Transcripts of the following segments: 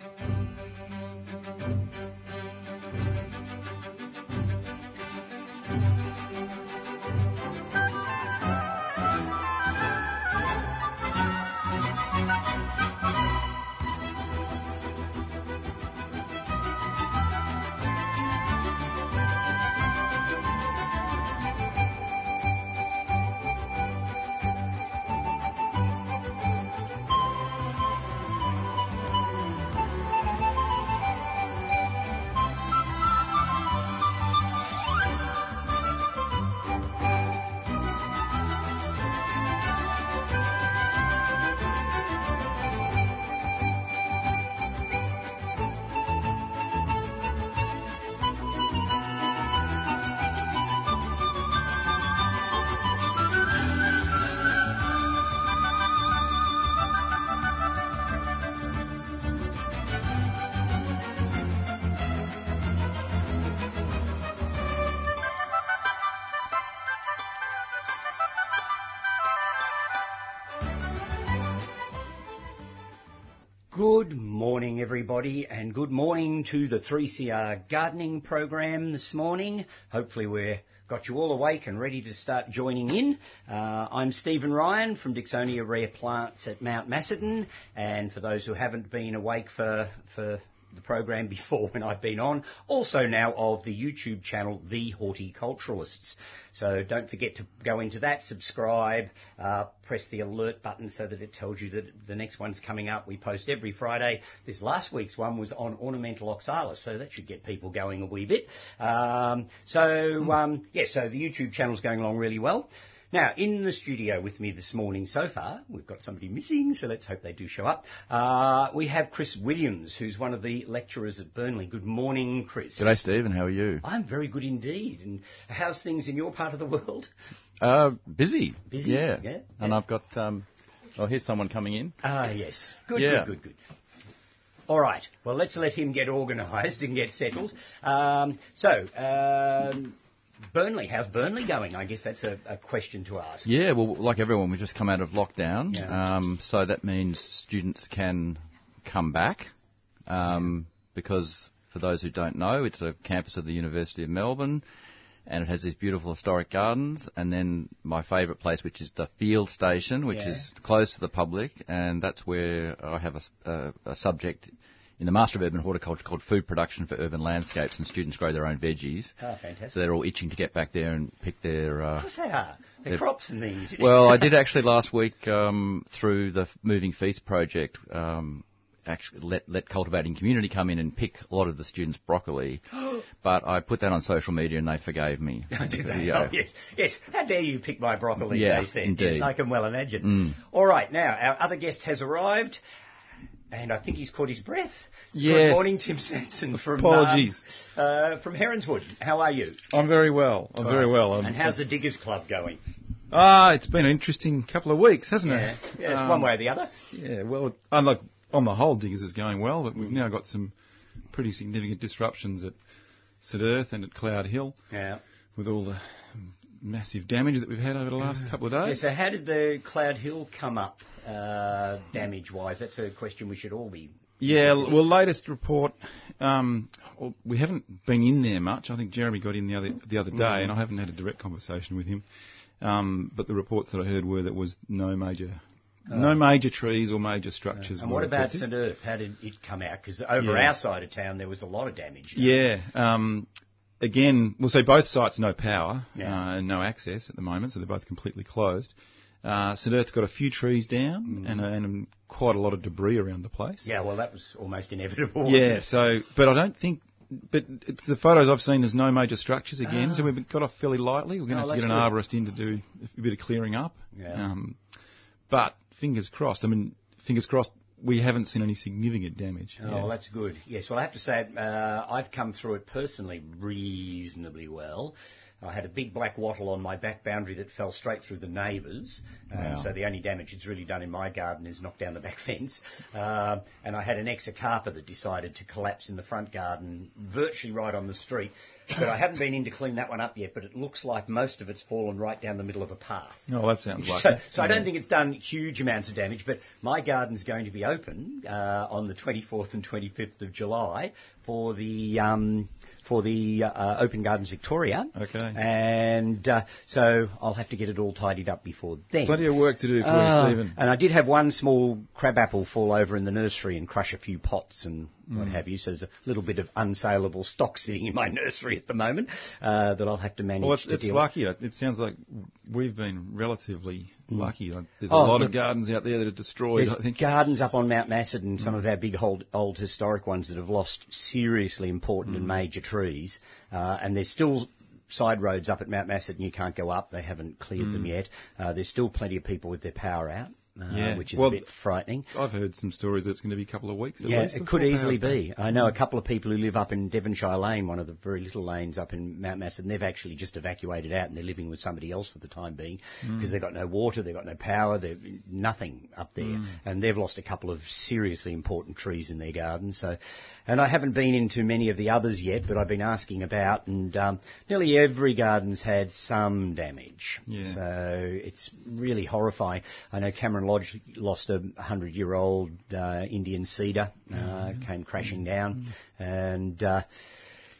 Good everybody, and good morning to the 3CR gardening program this morning. Hopefully, we've got you all awake and ready to start joining in. Uh, I'm Stephen Ryan from Dicksonia Rare Plants at Mount Macedon, and for those who haven't been awake for, for the program before when I've been on, also now of the YouTube channel The Horticulturalists. So don't forget to go into that, subscribe, uh, press the alert button so that it tells you that the next one's coming up. We post every Friday. This last week's one was on ornamental oxalis, so that should get people going a wee bit. Um, so um, yeah, so the YouTube channel's going along really well. Now, in the studio with me this morning so far, we've got somebody missing, so let's hope they do show up. Uh, we have Chris Williams, who's one of the lecturers at Burnley. Good morning, Chris. G'day, Stephen. How are you? I'm very good indeed. And how's things in your part of the world? Uh, busy. Busy? Yeah. Yeah, And yeah. I've got, um, oh, here's someone coming in. Ah, yes. Good, Yeah. good, good, good. All right. Well, let's let him get organised and get settled. Um, so, um, Burnley, how's Burnley going? I guess that's a, a question to ask. Yeah, well, like everyone, we've just come out of lockdown. Yeah. Um, so that means students can come back. Um, because for those who don't know, it's a campus of the University of Melbourne. And it has these beautiful historic gardens, and then my favourite place, which is the field station, which Yeah. is closed to the public, and that's where I have a subject in the Master of Urban Horticulture called Food Production for Urban Landscapes, and students grow their own veggies. Oh, fantastic. So they're all itching to get back there and pick their. Of Uh, course they are. They're- crops and things. well, I did actually last week um, through the Moving Feast project. Um, actually, let let cultivating community come in and pick a lot of the students' broccoli, but I put that on social media and they forgave me. Did they? Yeah. Oh, yes. yes. How dare you pick my broccoli Yeah, days then? indeed. Mm. Yes, I can well imagine. All right, now, our other guest has arrived. And I think he's caught his breath. Good morning, Tim Sanson from Apologies. uh, uh, from Heronswood. How are you? I'm very well. I'm very well. I'm, and how's the Diggers Club going? Ah, it's been an interesting couple of weeks, hasn't Yeah, it? yeah it's Um, one way or the other. Yeah, well, unlike on the whole, Diggers is going well, but we've now got some pretty significant disruptions at St Erth and at Cloud Hill Yeah. with all the massive damage that we've had over the last couple of days. yeah. days. So how did the Cloud Hill come up uh, damage-wise? That's a question we should all be. Yeah, well, latest report, um, we haven't been in there much. I think Jeremy got in the other the other day, Mm-hmm. and I haven't had a direct conversation with him. Um, but the reports that I heard were that was no major, no major trees or major structures. Oh. And what about. St Erth? How did it come out? Because over Yeah. our side of town there was a lot of damage. Yeah. Um, again, we'll say both sites no power Yeah. uh, and no access at the moment, so they're both completely closed. Uh, St Erth's got a few trees down and, uh, and quite a lot of debris around the place. Mm. Yeah, well, that was almost inevitable. Yeah, so, but I don't think, but it's the photos I've seen, there's no major structures again, so we've got off fairly lightly. We're going to Oh, have to get an that's arborist in to do a bit of clearing up. Yeah. Um, but fingers crossed, I mean, fingers crossed, we haven't seen any significant damage. Oh, Yeah. that's good. Yes, well, I have to say, uh, I've come through it personally reasonably well. I had a big black wattle on my back boundary that fell straight through the neighbours. Wow. So the only damage it's really done in my garden is knock down the back fence. Uh, and I had an exocarpa that decided to collapse in the front garden, virtually right on the street. but I haven't been in to clean that one up yet. But it looks like most of it's fallen right down the middle of a path. Oh, that sounds. So, so I don't think it's done huge amounts of damage, but my garden's going to be open uh, on the 24th and 25th of July for the um, for the uh, Open Gardens Victoria. Okay. And uh, so I'll have to get it all tidied up before then. Plenty of work to do for Ah, you, Stephen. and I did have one small crabapple fall over in the nursery and crush a few pots and what Hmm. have you. So there's a little bit of unsaleable stock sitting in my nursery at the moment uh, that I'll have to manage Well, it's, to it's deal lucky. It sounds like we've been relatively lucky. Uh, There's a Oh, lot look, of gardens out there that are destroyed. I think. gardens up on Mount Macedon, and some Mm. of our big old, old historic ones that have lost seriously important Mm. and major trees, uh, and there's still side roads up at Mount Macedon you can't go up. They haven't cleared them yet. Uh, there's still plenty of people with their power out, uh, Mm. Yeah. which is Well, a bit frightening. I've heard some stories that it's going to be a couple of weeks. At Yeah, it could easily be. I know a couple of people who live up in Devonshire Lane, one of the very little lanes up in Mount Macedon. They've actually just evacuated out and they're living with somebody else for the time being because they've got no water, they've got no power, they've nothing up there, and they've lost a couple of seriously important trees in their garden. So, and I haven't been into many of the others yet, but I've been asking about, and um, nearly every garden's had some damage. Yeah. So it's really horrifying. I know Cameron Lodge lost a hundred-year-old uh, Indian cedar, uh, came crashing down, and uh,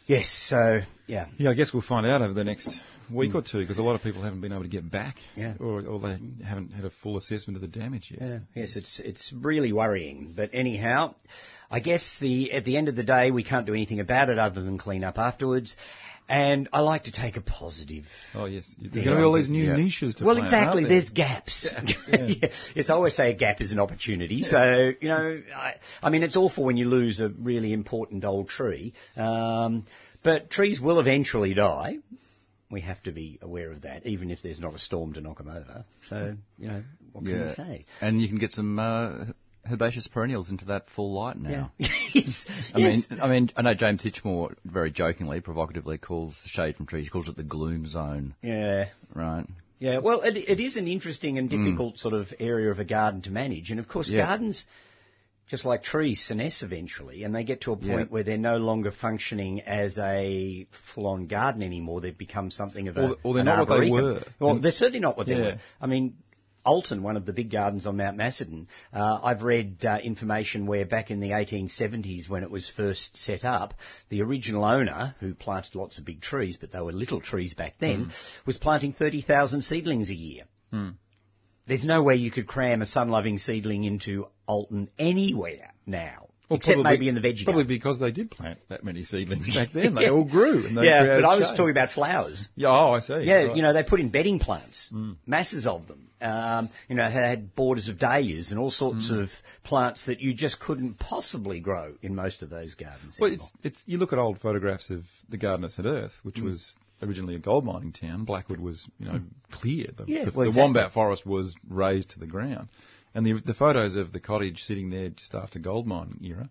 yes, so yeah, Yeah, I guess we'll find out over the next week or two because a lot of people haven't been able to get back, Yeah. or, or they haven't had a full assessment of the damage yet. yeah, yes, it's it's really worrying. But anyhow, I guess the at the end of the day, we can't do anything about it other than clean up afterwards. And I like to take a positive Oh yes, there's Yeah. going to be all these new Yeah. niches to well, exactly. there? There's gaps. Yeah. Yes, I always say a gap is an opportunity. So you know, I, I mean, it's awful when you lose a really important old tree, um, but trees will eventually die. We have to be aware of that, even if there's not a storm to knock them over. So you know, what can you say? And you can get some uh, herbaceous perennials into that full light now. yes. I yes. mean, I mean, I know James Hitchmough very jokingly, provocatively calls the shade from trees, he calls it the gloom zone, yeah. right? Yeah, well, it, it is an interesting and difficult sort of area of a garden to manage. And of course, Yeah. gardens, just like trees, senesce eventually, and they get to a point Yeah. where they're no longer functioning as a full-on garden anymore. They've become something of a. Or- or they're not what they were. Well, and, they're certainly not what they were. I mean. Alton, one of the big gardens on Mount Macedon, uh, I've read uh, information where back in the 1870s when it was first set up, the original owner, who planted lots of big trees, but they were little trees back then, Mm. was planting 30,000 seedlings a year. There's no way you could cram a sun-loving seedling into Alton anywhere now, Well, except probably- maybe in the veggie Probably garden. because they did plant that many seedlings back then. They all grew. They Yeah, but I was shade. talking about flowers. Yeah, oh, I see. Yeah, Right. you know, they put in bedding plants, Mm. masses of them. Um, you know, they had borders of dahlias and all sorts Mm. of plants that you just couldn't possibly grow in most of those gardens. Well, anymore. it's it's you look at old photographs of the garden at St Erth, which Mm. was originally a gold mining town. Blackwood was you know clear. The, Yeah, the, well, the exactly. Wombat Forest was razed to the ground, and the the photos of the cottage sitting there just after gold mining era,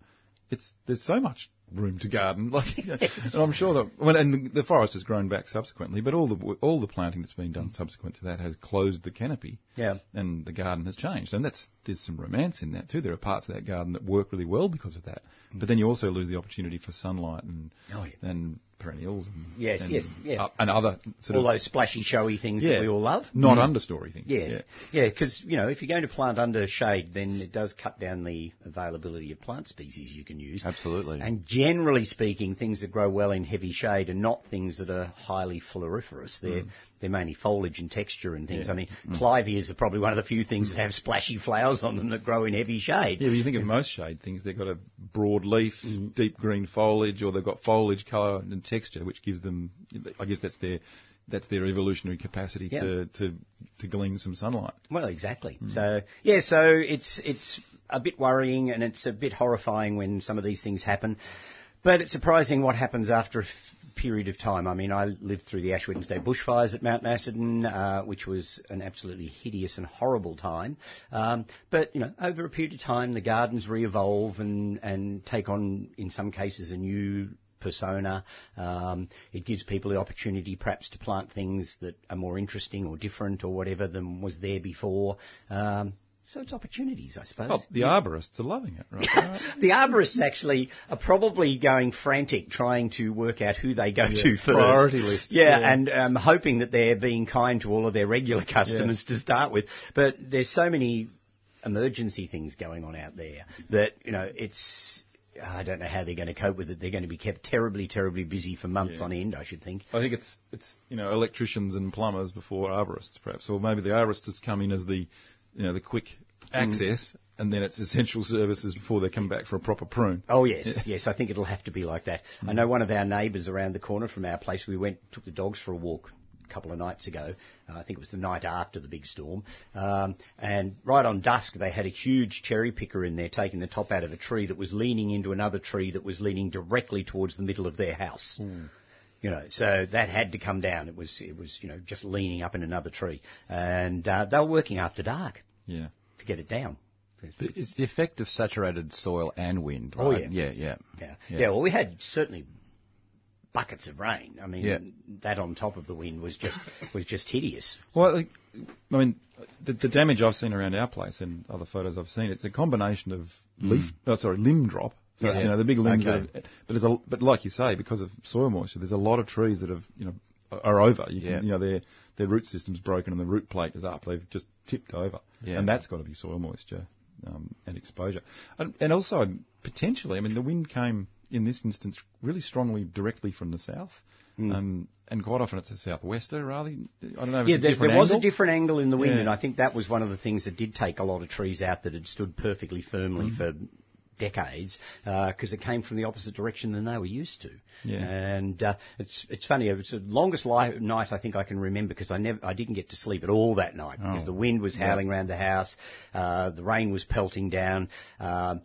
it's there's so much room to garden. Like, and I'm sure that well, and the, the forest has grown back subsequently, but all the all the planting that's been done subsequent to that has closed the canopy. Yeah. and the garden has changed, and that's there's some romance in that too. There are parts of that garden that work really well because of that, but then you also lose the opportunity for sunlight and Oh, yeah. and perennials. And, Yes, and, yes, yeah. uh, and other sort of all of those splashy, showy things yeah, that we all love. not understory things. Yeah, yeah, because you know if you're going to plant under shade, then it does cut down the availability of plant species you can use. Absolutely. And generally speaking, things that grow well in heavy shade are not things that are highly floriferous. They're mm. they're mainly foliage and texture and things. Yeah. I mean, mm. clivias are probably one of the few things that have splashy flowers on them that grow in heavy shade. Yeah, but you think of most shade things, they've got a broad leaf, mm. deep green foliage, or they've got foliage colour and texture, which gives them, I guess that's their, that's their evolutionary capacity Yeah. to, to, to glean some sunlight. Well, exactly. So yeah, so it's it's a bit worrying and it's a bit horrifying when some of these things happen. But it's surprising what happens after a f- period of time. I mean, I lived through the Ash Wednesday bushfires at Mount Macedon, uh, which was an absolutely hideous and horrible time. Um, but you know, over a period of time, the gardens re-evolve and and take on, in some cases, a new persona. Um, it gives people the opportunity perhaps to plant things that are more interesting or different or whatever than was there before. Um, So it's opportunities, I suppose. Well, the arborists are loving it, right? the arborists actually are probably going frantic trying to work out who they go to first. priority list. Yeah, Yeah. and um, hoping that they're being kind to all of their regular customers to start with. But there's so many emergency things going on out there that, you know, it's. I don't know how they're going to cope with it. They're going to be kept terribly, terribly busy for months Yeah. on end, I should think. I think it's it's you know electricians and plumbers before arborists, perhaps, or maybe the arborists come in as the you know the quick mm. access, and then it's essential services before they come back for a proper prune. Oh yes, yes. I think it'll have to be like that. I mm. know one of our neighbours around the corner from our place. We went, took the dogs for a walk couple of nights ago. Uh, I think it was the night after the big storm. Um, and right on dusk, they had a huge cherry picker in there, taking the top out of a tree that was leaning into another tree that was leaning directly towards the middle of their house. You know, so that had to come down. It was, it was, you know, just leaning up in another tree, and uh, they were working after dark Yeah. to get it down. It's the effect of saturated soil and wind. Oh, right? yeah. yeah, yeah. Yeah. Yeah. yeah. well, we had certainly buckets of rain. I mean, Yeah. that on top of the wind was just was just hideous. Well, I mean, the, the damage I've seen around our place and other photos I've seen, it's a combination of leaf, oh, sorry, limb drop. So Yeah. you know the big limbs, Okay. have, but there's a, but like you say, because of soil moisture, there's a lot of trees that have you know are over. You, can, Yeah. you know their their root system's broken and the root plate is up. They've just tipped over, Yeah. and that's got to be soil moisture um, and exposure, and, and also potentially, I mean, the wind came in this instance really strongly directly from the south. Um, and quite often it's a southwester rather. I don't know. If Yeah, it's there, there was a different angle in the wind, Yeah. and I think that was one of the things that did take a lot of trees out that had stood perfectly firmly Mm. for decades because it came from the opposite direction than they were used to. Yeah. And uh, it's it's funny. It's the longest li- night I think I can remember because I never I didn't get to sleep at all that night because Oh. the wind was howling around the house, uh, the rain was pelting down. Um,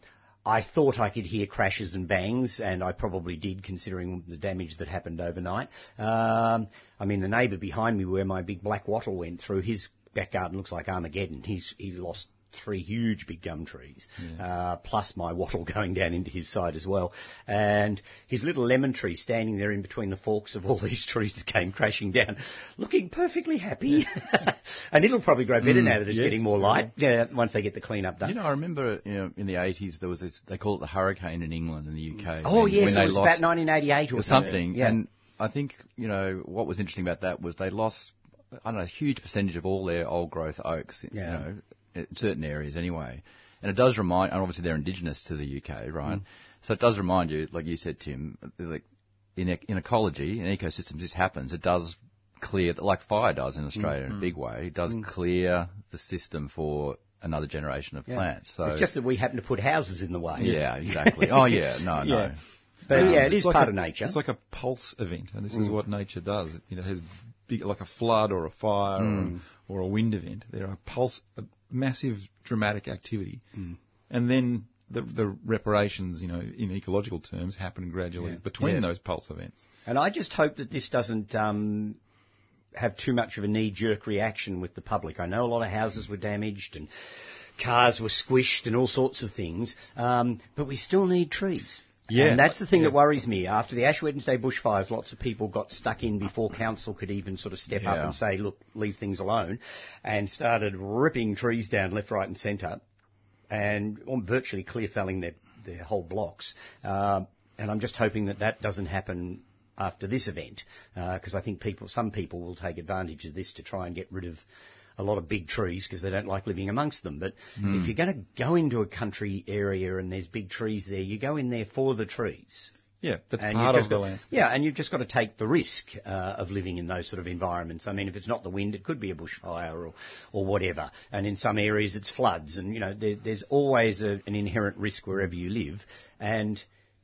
I thought I could hear crashes and bangs, and I probably did, considering the damage that happened overnight. Um, I mean, the neighbour behind me, where my big black wattle went through, his back garden looks like Armageddon. He's he lost three huge big gum trees, uh, plus my wattle going down into his side as well, and his little lemon tree standing there in between the forks of all these trees came crashing down, looking perfectly happy. and it'll probably grow better now that it's yes. getting more light. Yeah, once they get the cleanup done. You know, I remember you know, in the 80s there was this, they call it the hurricane in England and the UK. Oh when, yes, it they was lost about 1988 or or something. Yeah. And I think you know what was interesting about that was they lost I don't know a huge percentage of all their old growth oaks. Yeah. You know, in certain areas anyway. And it does remind, and obviously they're indigenous to the UK, right? Mm. So it does remind you, like you said, Tim, like in ec- in ecology, in ecosystems, this happens. It does clear, like fire does in Australia in a mm. big way. It does mm. clear the system for another generation of plants. So it's just that we happen to put houses in the way. yeah, exactly. Oh yeah, no, no. Yeah. But yeah, it is like part a- of nature. It's like a pulse event, and this is what nature does. It you know, has big, like a flood or a fire or, or a wind event. There are pulse, a massive dramatic activity, and then the, the reparations, you know, in ecological terms, happen gradually between Yeah. those pulse events. And I just hope that this doesn't um, have too much of a knee-jerk reaction with the public. I know a lot of houses were damaged and cars were squished and all sorts of things, um, but we still need trees. Yeah. And that's the thing Yeah. that worries me. After the Ash Wednesday bushfires, lots of people got stuck in before council could even sort of step up and say, look, leave things alone, and started ripping trees down left, right and centre and virtually clear felling their, their whole blocks. Uh, and I'm just hoping that that doesn't happen after this event, because I think people, some people will take advantage of this to try and get rid of a lot of big trees because they don't like living amongst them. But if you're going to go into a country area and there's big trees there, you go in there for the trees. Yeah, that's And part you've of just the got- landscape. Yeah, and you've just got to take the risk uh, of living in those sort of environments. I mean, if it's not the wind, it could be a bushfire or, or whatever. And in some areas, it's floods. And, you know, there, there's always a, an inherent risk wherever you live. And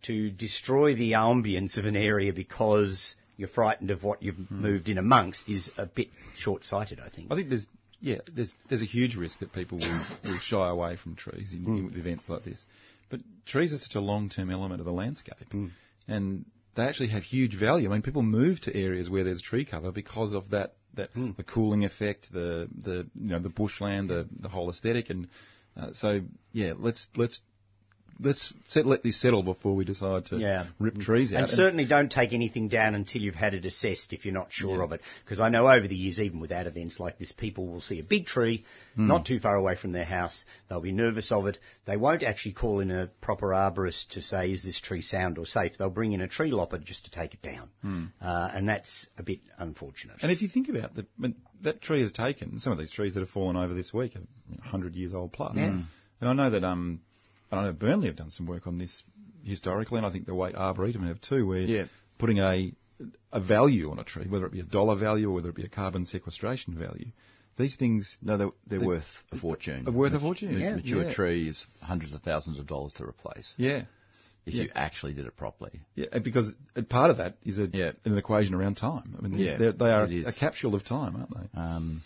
to destroy the ambience of an area because you're frightened of what you've moved in amongst is a bit short-sighted, I think. I think there's yeah there's there's a huge risk that people will, will shy away from trees in, in mm. events like this. But trees are such a long-term element of the landscape, mm. and they actually have huge value. I mean, people move to areas where there's tree cover because of that that hmm. the cooling effect, the the you know the bushland, the the whole aesthetic, and uh, so yeah, let's let's let's set, let this settle before we decide to Yeah. rip trees out. And certainly don't take anything down until you've had it assessed if you're not sure of it. Because I know over the years, even without events like this, people will see a big tree Hmm. not too far away from their house. They'll be nervous of it. They won't actually call in a proper arborist to say, is this tree sound or safe? They'll bring in a tree lopper just to take it down. Uh, and that's a bit unfortunate. And if you think about the, that tree has taken, some of these trees that have fallen over this week are 100 years old plus. Yeah. And I know that, um, I know Burnley have done some work on this historically, and I think the Waite Arboretum have too, where Yeah. putting a, a value on a tree, whether it be a dollar value or whether it be a carbon sequestration value, these things No, they're, they're The- worth a fortune. worth a fortune. Yeah, Mature yeah. trees, hundreds of thousands of dollars to replace Yeah. if Yeah. you actually did it properly. Yeah, because part of that is a, Yeah. an equation around time. I mean, Yeah, they're, they are a capsule of time, aren't they? Um,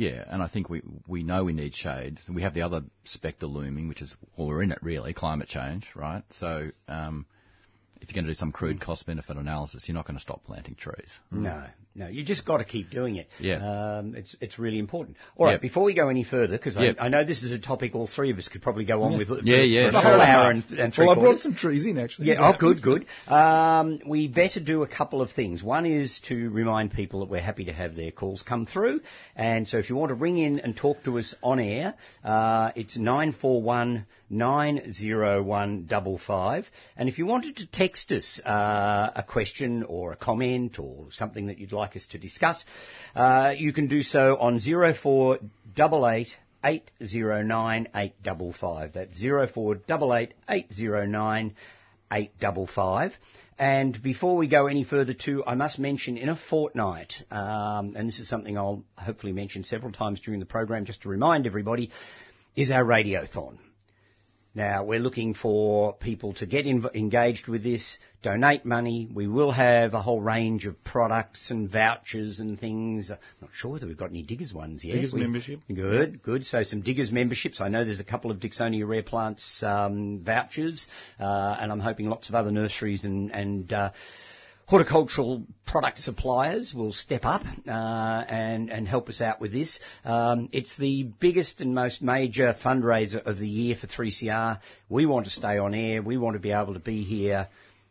yeah, and I think we we know we need shade. We have the other spectre looming, which is well, we're in it really, climate change, right? So um, if you're going to do some crude cost benefit analysis, you're not going to stop planting trees. No, no, you just got to keep doing it. Yeah. um, it's it's really important. All right, Yeah. before we go any further, because Yeah. I, I know this is a topic all three of us could probably go on with. for- Yeah, yeah, for a sure. whole hour and, and three well, I brought some trees in actually. Yeah, oh, good, good. Um, we better do a couple of things. One is to remind people that we're happy to have their calls come through. And so if you want to ring in and talk to us on air, uh, it's 941 901 55. And if you wanted to text us uh, a question or a comment or something that you'd like us to discuss, uh, you can do so on 0488 809 855. That's 0488 809 855. And before we go any further too, I must mention in a fortnight, um, and this is something I'll hopefully mention several times during the program just to remind everybody, is our radiothon. Now, we're looking for people to get inv- engaged with this, donate money. We will have a whole range of products and vouchers and things. I'm not sure whether we've got any Diggers ones yet. Diggers We- membership. Good, good. So some Diggers memberships. I know there's a couple of Dicksonia Rare Plants um, vouchers, uh, and I'm hoping lots of other nurseries and, and uh, horticultural product suppliers will step up uh, and and help us out with this. Um, it's the biggest and most major fundraiser of the year for 3CR. We want to stay on air. We want to be able to be here.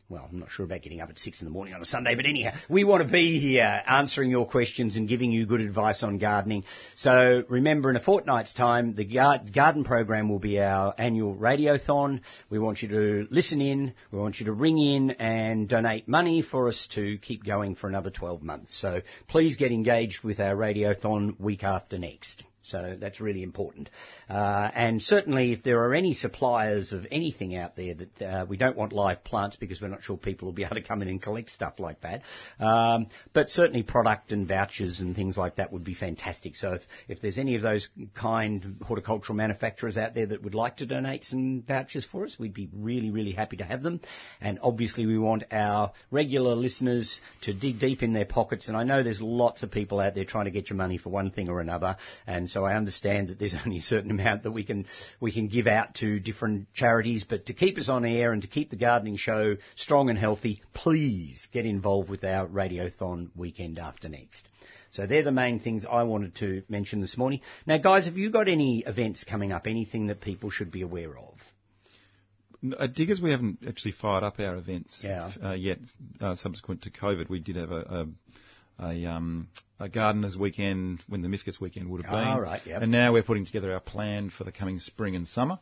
Well, I'm not sure about getting up at six in the morning on a Sunday, but anyhow, we want to be here answering your questions and giving you good advice on gardening. So remember, in a fortnight's time, the garden program will be our annual radiothon. We want you to listen in. We want you to ring in and donate money for us to keep going for another 12 months. So please get engaged with our radiothon week after next. So that's really important. Uh, and certainly, if there are any suppliers of anything out there that uh, we don't want live plants because we're not sure people will be able to come in and collect stuff like that. Um, but certainly, product and vouchers and things like that would be fantastic. So if, if there's any of those kind horticultural manufacturers out there that would like to donate some vouchers for us, we'd be really, really happy to have them. And obviously, we want our regular listeners to dig deep in their pockets. And I know there's lots of people out there trying to get your money for one thing or another. And so I understand that there's only a certain amount that we can we can give out to different charities. But to keep us on air and to keep the gardening show strong and healthy, please get involved with our radiothon weekend after next. So they're the main things I wanted to mention this morning. Now, guys, have you got any events coming up? Anything that people should be aware of? At Diggers, we haven't actually fired up our events Yeah. uh, yet. Uh, subsequent to COVID, we did have a, a, a, um, a gardeners weekend when the Miscus weekend would have been. Ah, right, yep. And now we're putting together our plan for the coming spring and summer.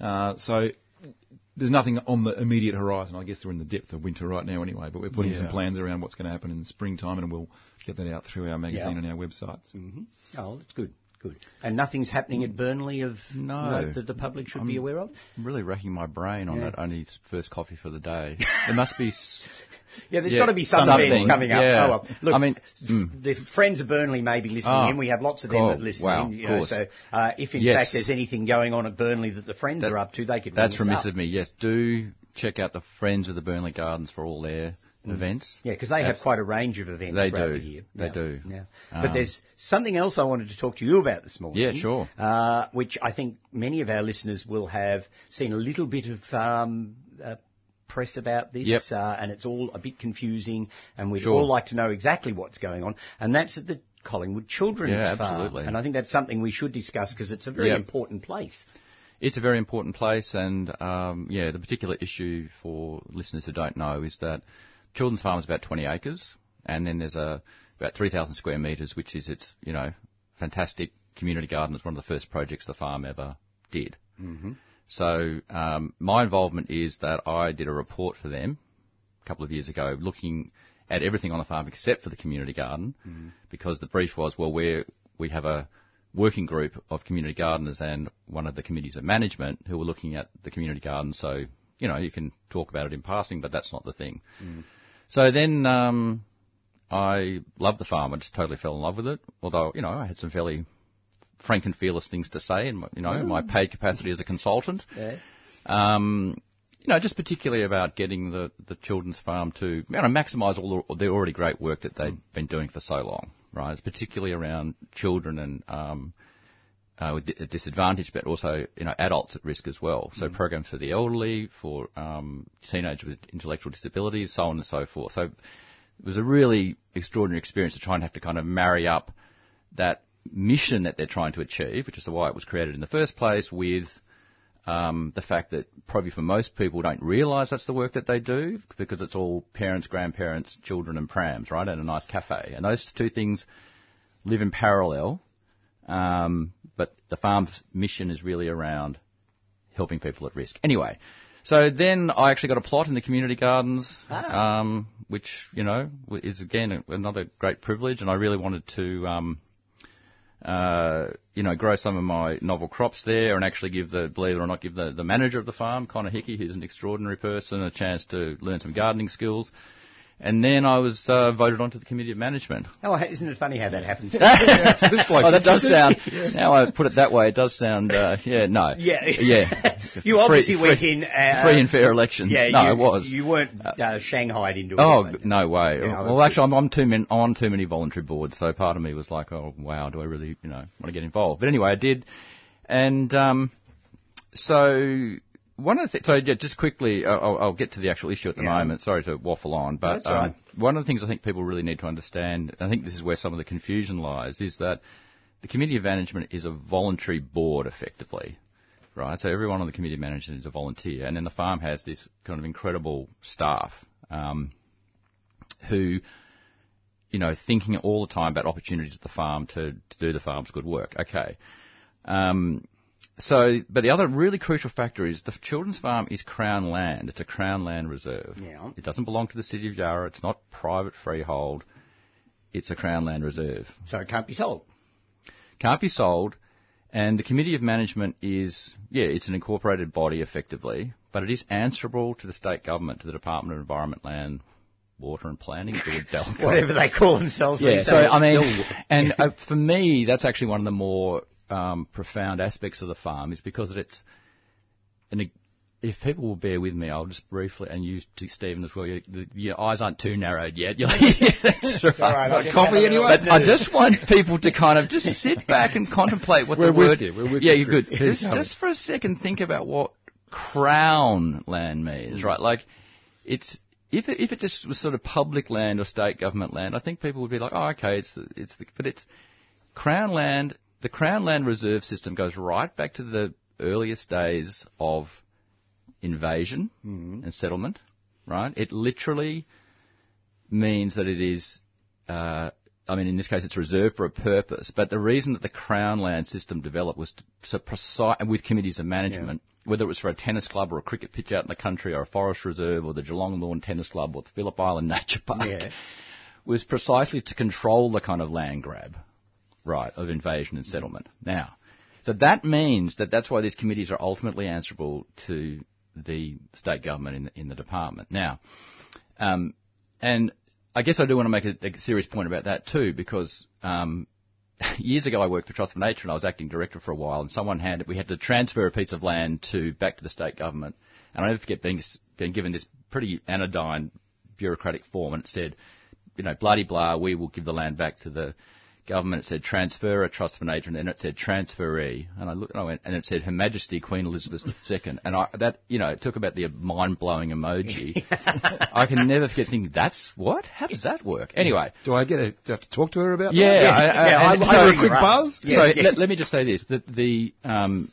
Uh, so there's nothing on the immediate horizon. I guess we're in the depth of winter right now anyway, but we're putting some plans around what's going to happen in the springtime and we'll get that out through our magazine Yeah. and our websites. Oh, that's good. Good. And nothing's happening at Burnley of No. note that the public should be aware of? I'm really racking my brain on Yeah. that only first coffee for the day. There must be. s- Yeah, there's Yeah, got to be some something, events coming up. yeah. Oh, well. Look, I mean, mm. the friends of Burnley may be listening Ah, in. We have lots of them that listen Wow, in. You know, so uh, if in Yes. fact there's anything going on at Burnley that the friends That- are up to, they could That's remiss of me. Yes, do check out the Friends of the Burnley Gardens for all their events. Mm. Yeah, because they have quite a range of events They do. the year. They Yeah, do. Yeah. Um, but there's something else I wanted to talk to you about this morning. Yeah, sure. Uh, which I think many of our listeners will have seen a little bit of um, uh, press about this, Yep. uh, and it's all a bit confusing, and we'd Sure. all like to know exactly what's going on, and that's at the Collingwood Children's Yeah, Farm. absolutely. And I think that's something we should discuss because it's a very Yep. important place. it's a very important place, and um, yeah, the particular issue for listeners who don't know is that Children's Farm is about 20 acres, and then there's a about 3,000 square metres, which is its you know fantastic community garden. It's one of the first projects the farm ever did. Mm-hmm. So um, my involvement is that I did a report for them a couple of years ago, looking at everything on the farm except for the community garden, mm-hmm. because the brief was, well, we we have a working group of community gardeners and one of the committees of management who were looking at the community garden. So, you know, you can talk about it in passing, but that's not the thing. Mm. So then um, I loved the farm. I just totally fell in love with it. Although, you know, I had some fairly frank and fearless things to say in, you know, mm. my paid capacity as a consultant. Yeah. Um, you know, just particularly about getting the, the children's farm to you know, maximise all the, the already great work that they've mm. been doing for so long right? It's particularly around children and um, uh, with disadvantage, but also you know adults at risk as well. So mm programs for the elderly, for um, teenagers with intellectual disabilities, so on and so forth. So it was a really extraordinary experience to try and have to kind of marry up that mission that they're trying to achieve, which is why it was created in the first place, with um, the fact that probably for most people don't realise that's the work that they do because it's all parents, grandparents, children, and prams, right, and a nice cafe. And those two things live in parallel. Um, but the farm's mission is really around helping people at risk. Anyway, so then I actually got a plot in the community gardens, ah. um, which you know is again another great privilege, and I really wanted to um, uh, you know, grow some of my novel crops there and actually give the, believe it or not, give the, the manager of the farm, Connor Hickey, who's an extraordinary person, a chance to learn some gardening skills. And then I was uh, voted onto the committee of management. Oh, isn't it funny how that happens? yeah, oh, that does sound. Now I put it that way, it does sound. Uh, yeah, no. Yeah, yeah. you obviously free, went in uh, free and fair elections. Yeah, no, you, it was. You weren't uh, shanghaied into it. Oh no way. Well, actually, I'm on too many I'm on too many voluntary boards, so part of me was like, oh wow, do I really you know want to get involved? But anyway, I did, and um, so one of the things, so yeah, just quickly, I'll, I'll, get to the actual issue at the yeah. moment. Sorry to waffle on, but um, right. one of the things I think people really need to understand, I think this is where some of the confusion lies, is that the committee of management is a voluntary board, effectively, right? So everyone on the committee of management is a volunteer, and then the farm has this kind of incredible staff um, who, you know, thinking all the time about opportunities at the farm to, to do the farm's good work. Okay. Um, so, but the other really crucial factor is the children's farm is Crown land. It's a Crown land reserve. Yeah. It doesn't belong to the city of Yarra. It's not private freehold. It's a Crown land reserve. So it can't be sold. Can't be sold. And the committee of management is, yeah, it's an incorporated body effectively, but it is answerable to the state government, to the Department of Environment, Land, Water and Planning, whatever they call themselves. Yeah, so I mean, and uh, for me, that's actually one of the more um, profound aspects of the farm is because it's, and if people will bear with me, I'll just briefly, and you, Stephen, as well. Your, your eyes aren't too narrowed yet. You're like, yeah, that's right. right coffee anyway. But I just want people to kind of just sit back and contemplate what We're the word. You. We're with yeah, you, you're good. Just, just for a second, think about what crown land means, right? Like, it's if it, if it just was sort of public land or state government land, I think people would be like, oh, okay, it's the, it's the, but it's crown land the Crown Land Reserve System goes right back to the earliest days of invasion mm-hmm. and settlement, right? It literally means that it is, uh, I mean, in this case, it's reserved for a purpose. But the reason that the Crown Land system developed was to, so precise, and with committees of management, yeah. whether it was for a tennis club or a cricket pitch out in the country or a forest reserve or the Geelong Lawn Tennis Club or the Phillip Island Nature Park, yeah. was precisely to control the kind of land grab right of invasion and settlement. Now, so that means that that's why these committees are ultimately answerable to the state government in the, in the department. Now, um, and I guess I do want to make a, a serious point about that too, because um, years ago I worked for Trust for Nature and I was acting director for a while, and someone handed we had to transfer a piece of land to back to the state government, and I never forget being being given this pretty anodyne bureaucratic form, and it said, you know, bloody blah, we will give the land back to the government, it said transfer a trust for agent, and then it said transferee. And I looked, and I went, and it said Her Majesty Queen Elizabeth II. And I, that, you know, it took about the mind-blowing emoji. I can never forget thinking, that's what? How does that work? Anyway. Do I get a, do I have to talk to her about yeah, that? I, I, yeah, I, I, so, a quick buzz? Yeah, so yeah. Let, let, me just say this, that the, um,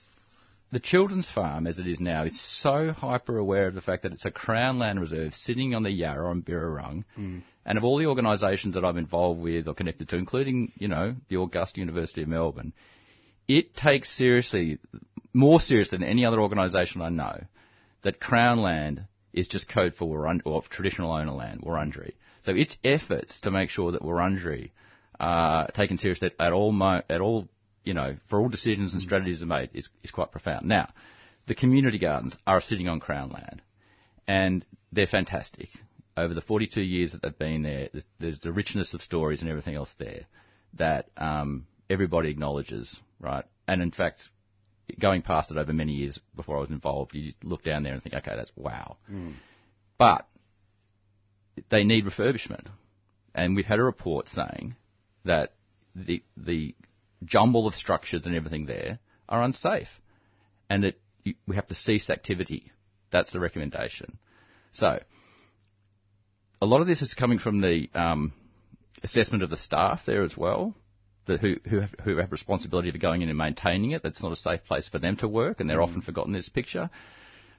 the children's farm, as it is now, is so hyper aware of the fact that it's a Crown Land Reserve sitting on the Yarra on Birrarung. Mm. And of all the organisations that I'm involved with or connected to, including, you know, the Augusta University of Melbourne, it takes seriously, more seriously than any other organisation I know, that Crown Land is just code for Wurund- or traditional owner land, Wurundjeri. So its efforts to make sure that Wurundjeri are taken seriously at all, mo- at all, you know, for all decisions and strategies are made is, is quite profound. Now, the community gardens are sitting on Crown land, and they're fantastic. Over the 42 years that they've been there, there's, there's the richness of stories and everything else there that um, everybody acknowledges, right? And in fact, going past it over many years before I was involved, you look down there and think, okay, that's wow. But they need refurbishment. And we've had a report saying that the, the jumble of structures and everything there are unsafe. And that you, we have to cease activity. That's the recommendation. So, a lot of this is coming from the um, assessment of the staff there as well, the, who, who, have, who have responsibility for going in and maintaining it. That's not a safe place for them to work, and they're often forgotten in this picture.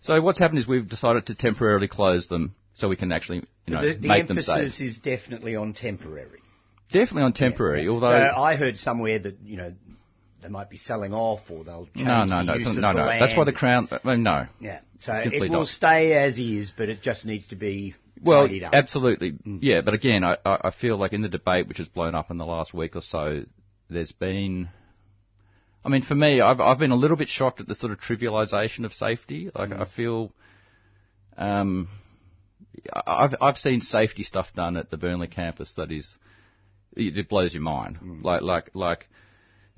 So what's happened is we've decided to temporarily close them so we can actually, you know, the the make them safe. The emphasis is definitely on temporary. Definitely on temporary, So although I heard somewhere that you know they might be selling off or they'll change no, no, the no, use of no, the no. That's why the crown. Well, no. Yeah, so Simply it will not. stay as is, but it just needs to be Well, absolutely, mm. yeah. But again, I, I I feel like in the debate which has blown up in the last week or so, there's been. I mean, for me, I've I've been a little bit shocked at the sort of trivialisation of safety. Like mm. I feel, um, I- I've I've seen safety stuff done at the Burnley campus that is, it, blows your mind. Like like like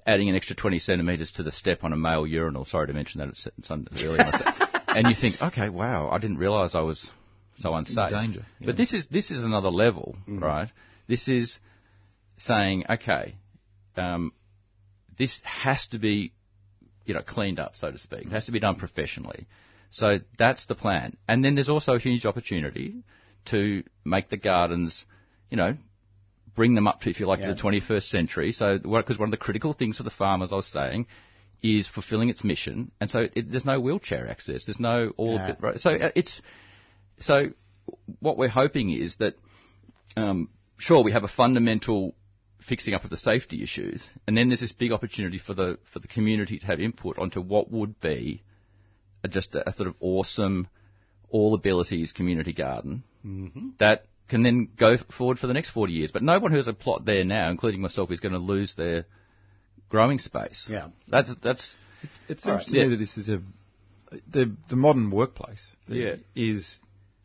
adding an extra 20 centimetres to the step on a male urinal. Sorry to mention that it's, it's earlier. and you think, okay, wow, I didn't realise I was so unsafe. danger, But this is this is another level, right? This is saying, okay, um, this has to be, you know, cleaned up, so to speak. It has to be done professionally. So that's the plan. And then there's also a huge opportunity to make the gardens, you know, bring them up to, if you like, Yeah. to the 21st century. So, because one of the critical things for the farm, as I was saying, is fulfilling its mission. And so it, there's no wheelchair access. There's no all of Yeah. it, right? So uh, it's, so what we're hoping is that, um, sure, we have a fundamental fixing up of the safety issues, and then there's this big opportunity for the for the community to have input onto what would be a, just a, a sort of awesome, all abilities community garden that can then go forward for the next 40 years. But no one who has a plot there now, including myself, is going to lose their growing space. Yeah. That's that's It seems All right, to yeah. me that this is a the the modern workplace Yeah. is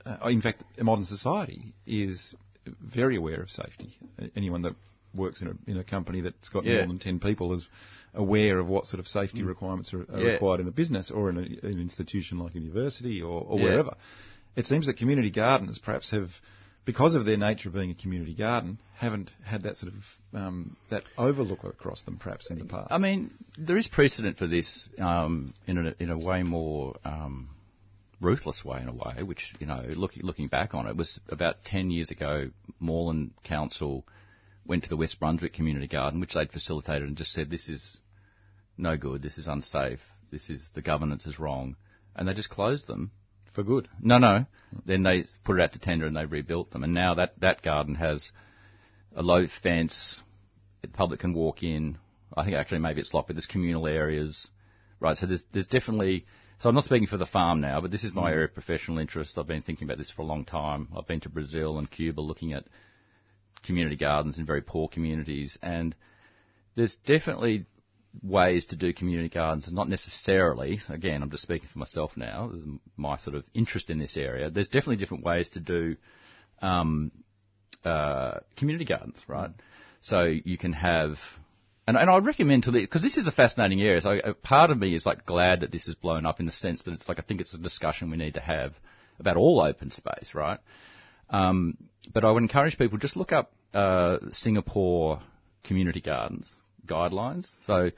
uh, in fact a modern society is very aware of safety. Anyone that works in a in a company that's got Yeah. more than ten people is aware of what sort of safety requirements are, are Yeah. required in a business or in a, an institution like a university or, or Yeah. wherever. It seems that community gardens perhaps have because of their nature of being a community garden, haven't had that sort of um, that overlook across them, perhaps in the past. I mean, there is precedent for this um, in a in a way more um, ruthless way, in a way. Which you know, looking looking back on it, was about ten years ago. Moreland Council went to the West Brunswick Community Garden, which they'd facilitated, and just said, "This is no good. This is unsafe. This is the governance is wrong," and they just closed them for good. No, no. Then they put it out to tender and they rebuilt them. And now that, that garden has a low fence. The public can walk in. I think actually maybe it's locked, but there's communal areas. Right, so there's, there's definitely, so I'm not speaking for the farm now, but this is my mm. area of professional interest. I've been thinking about this for a long time. I've been to Brazil and Cuba looking at community gardens in very poor communities and there's definitely ways to do community gardens, and not necessarily, again, I'm just speaking for myself now, my sort of interest in this area, there's definitely different ways to do um, uh, community gardens, right? So you can have, and, and I recommend to, because this is a fascinating area, so a part of me is like glad that this is blown up in the sense that it's like, I think it's a discussion we need to have about all open space, right? Um, but I would encourage people just look up uh, Singapore community gardens guidelines. So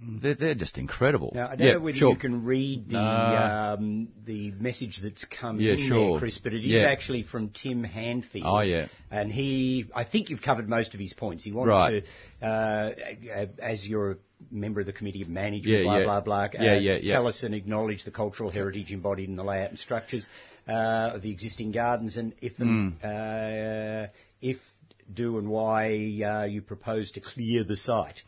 they're, they're just incredible. Now, I don't yeah, know whether sure. you can read the Uh, um, the message that's come Yeah, in sure. there, Chris, but it is Yeah. actually from Tim Hanfield. Oh, yeah. And he, I think you've covered most of his points. He wanted Right. to, uh, as you're member of the committee of management, Yeah, blah, yeah. blah, blah. Yeah, yeah, yeah. Tell us and acknowledge the cultural heritage embodied in the layout and structures uh, of the existing gardens, and if uh, if do and why uh, you propose to clear the site.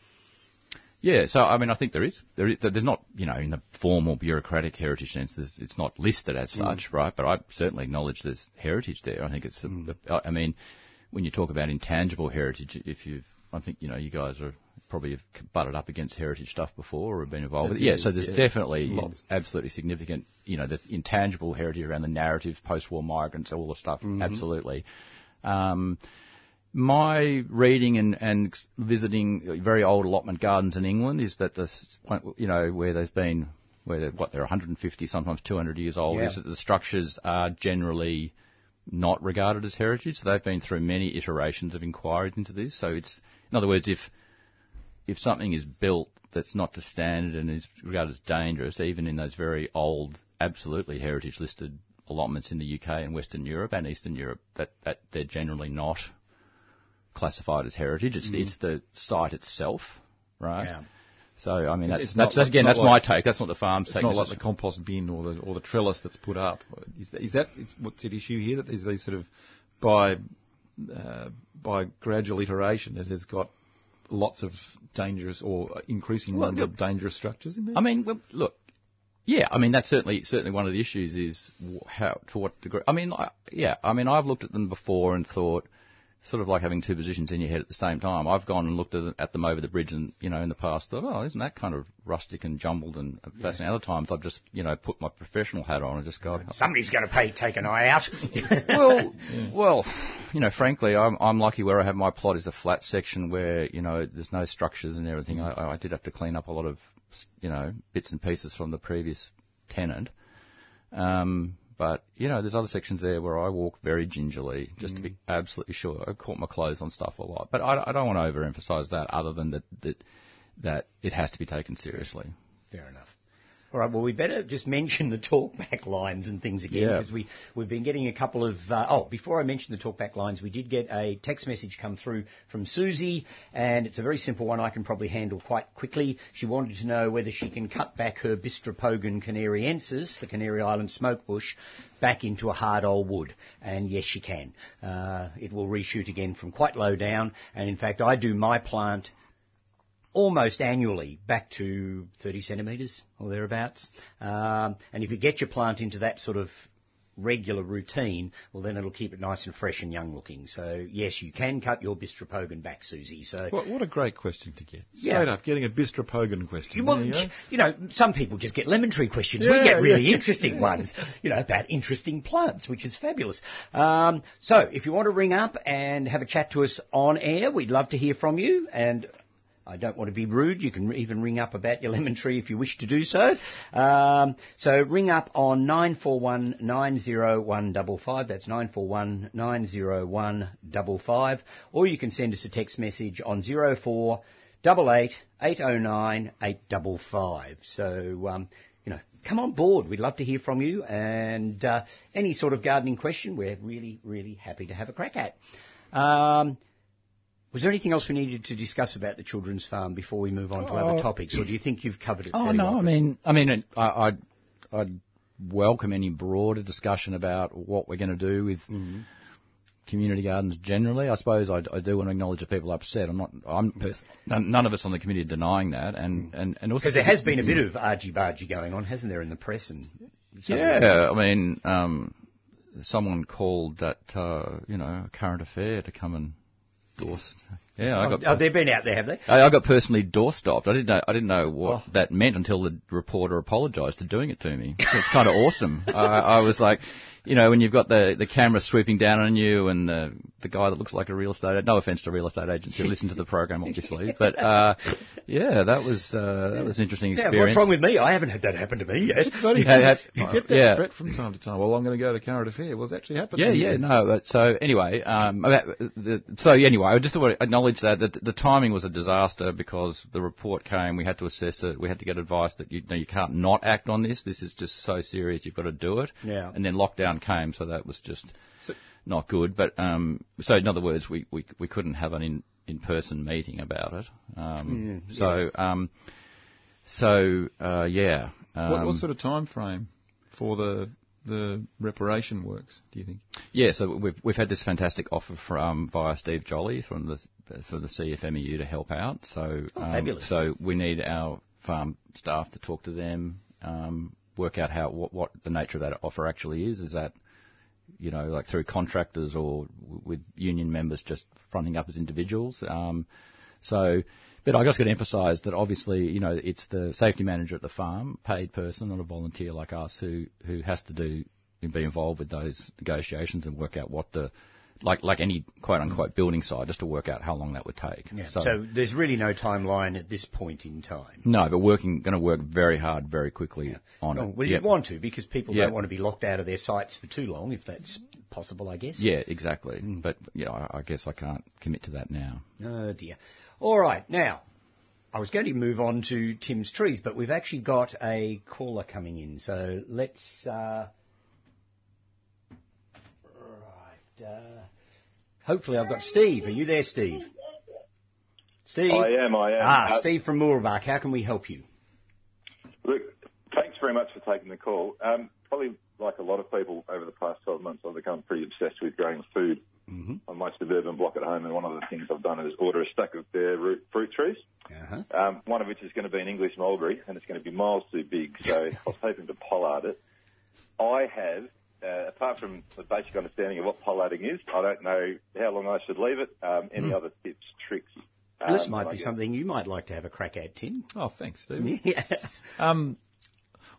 Yeah, so I mean, I think there is. There is there's not, you know, in the formal bureaucratic heritage sense, it's not listed as such, right? But I certainly acknowledge there's heritage there. I think it's. a- I mean, when you talk about intangible heritage, if you, I think you know, you guys are probably have butted up against heritage stuff before or have been involved with it. Yeah, so there's yeah. definitely Lots. absolutely significant, you know, the intangible heritage around the narrative, post-war migrants, all the stuff. Absolutely. Um, my reading and, and visiting very old allotment gardens in England is that the you know where there's been where they're, what they're 150 sometimes 200 years old Yeah. is that the structures are generally not regarded as heritage. So they've been through many iterations of inquiries into this. So it's in other words, if if something is built that's not to standard and is regarded as dangerous, even in those very old, absolutely heritage listed allotments in the UK and Western Europe and Eastern Europe, that, that they're generally not classified as heritage. It's, it's the site itself, right? Yeah. So I mean, that's, that's, that's again, that's like- my take. That's not the farm's It's take. not like the compost bin or the or the trellis that's put up. Is that, is that what's at issue here? That there's these sort of by uh, by gradual iteration, it has got lots of dangerous or increasing Well, number of dangerous structures in there. I mean, well, look, yeah, I mean that's certainly certainly one of the issues is how to what degree. I mean, I, yeah, I mean I've looked at them before and thought, sort of like having two positions in your head at the same time. I've gone and looked at, at them over the bridge and you know in the past thought, oh, isn't that kind of rustic and jumbled and fascinating? Other times I've just you know put my professional hat on and just go. Somebody's going to pay take an eye out. well, well, you know, frankly, I'm I'm lucky where I have my plot is a flat section where you know there's no structures and everything. I, I did have to clean up a lot of you know bits and pieces from the previous tenant. Um, but you know, there's other sections there where I walk very gingerly just to be mm. absolutely sure. I caught my clothes on stuff a lot, but I, I don't want to overemphasise that. Other than that, that that it has to be taken seriously. Fair enough. All right, well, we better just mention the talkback lines and things again Yeah. because we, we've been getting a couple of. Uh, oh, before I mention the talkback lines, we did get a text message come through from Susie, and it's a very simple one I can probably handle quite quickly. She wanted to know whether she can cut back her Bystropogon canariensis, the Canary Island smoke bush, back into a hard old wood. And yes, she can. Uh, it will reshoot again from quite low down, and in fact, I do my plant almost annually back to 30 centimetres or thereabouts. Um, and if you get your plant into that sort of regular routine, well then it'll keep it nice and fresh and young looking. So yes, you can cut your bystropogon back, Susie. So what, what a great question to get. Straight Yeah. up, getting a bystropogon question. you, well, you you know, some people just get lemon tree questions. we get really yeah. interesting ones, you know, about interesting plants, which is fabulous. Um, so, if you want to ring up and have a chat to us on air, we'd love to hear from you. And I don't want to be rude. You can even ring up about your lemon tree if you wish to do so. Um, so ring up on 941 901 55. That's 941 901 55. Or you can send us a text message on 04 double eight eight oh nine eight double five. So um, you know, come on board. We'd love to hear from you, and uh, any sort of gardening question, we're really really happy to have a crack at. Um, was there anything else we needed to discuss about the children's farm before we move on to other Oh. topics, or do you think you've covered it? Oh no, well, I mean, I mean, I, I'd, I'd welcome any broader discussion about what we're going to do with community gardens generally. I suppose I, I do want to acknowledge that people are upset. I'm not. I'm none, of us on the committee are denying that, and and and also Because there has been a bit of argy bargy going on, hasn't there, in the press and. Yeah, I mean, um, someone called that uh, you know a current affair to come and Yeah, I oh, got. Oh, they've been out there, have they? I I got personally door stopped. I didn't know. I didn't know what Oh. that meant until the reporter apologised for doing it to me. So it's kind of awesome. I, I was like, you know, when you've got the the camera swooping down on you and the the guy that looks like a real estate. No offence to real estate agents who listen to the program, obviously, but uh, yeah, that was uh, that was an interesting Yeah, experience. what's wrong with me? I haven't had that happen to me yet. Bloody Yeah, hell. that- you get that yeah. threat from time to time. Well, I'm going to go to current affair. Well, it's actually happened. Yeah, yeah, no. But so anyway, um, about the, so anyway, I just want to acknowledge that, that the timing was a disaster because the report came. We had to assess it. We had to get advice that you, no, you can't not act on this. This is just so serious. You've got to do it. Yeah. And then lockdown came, so that was just not good. But um, so in other words, we, we we couldn't have an in, in-person meeting about it. Um, so, um, so uh, yeah. Um, what, what sort of time frame for the the reparation works? Do you think? Yeah, so we've we've had this fantastic offer from via Steve Jolly from the for the CFMEU to help out. So Oh, um, fabulous. so we need our farm staff to talk to them, um, work out how what, what the nature of that offer actually is. Is that you know like through contractors or with union members just fronting up as individuals? Um, so. But I just got to emphasise that obviously, you know, it's the safety manager at the farm, paid person, not a volunteer like us, who, who has to do and be involved with those negotiations and work out what the like like any quote unquote building site, just to work out how long that would take. Yeah. So, there's really no timeline at this point in time. no, but working going to work very hard, very quickly on Oh, it. well, Yep. you'd want to because people Yeah. don't want to be locked out of their sites for too long, if that's possible, I guess. Yeah, exactly. But yeah, I, I guess I can't commit to that now. Oh dear. All right, now I was going to move on to Tim's trees, but we've actually got a caller coming in, so let's. Uh, right. Uh, hopefully, I've got Steve. Are you there, Steve? Steve. I am, I am. Ah, Uh, Steve from Mooroolbark. How can we help you? Look, thanks very much for taking the call. Um, probably like a lot of people over the past 12 months, I've become pretty obsessed with growing food on my suburban block at home. And one of the things I've done is order a stack of bare root fruit trees, Uh-huh. um, one of which is going to be an English mulberry, and it's going to be miles too big. So I was hoping to pollard it. I have, uh, apart from the basic understanding of what pollarding is, I don't know how long I should leave it. Um, any other tips, tricks? this Um, might be something you might like to have a crack at, Tim. Oh, thanks, Steve. yeah. Um,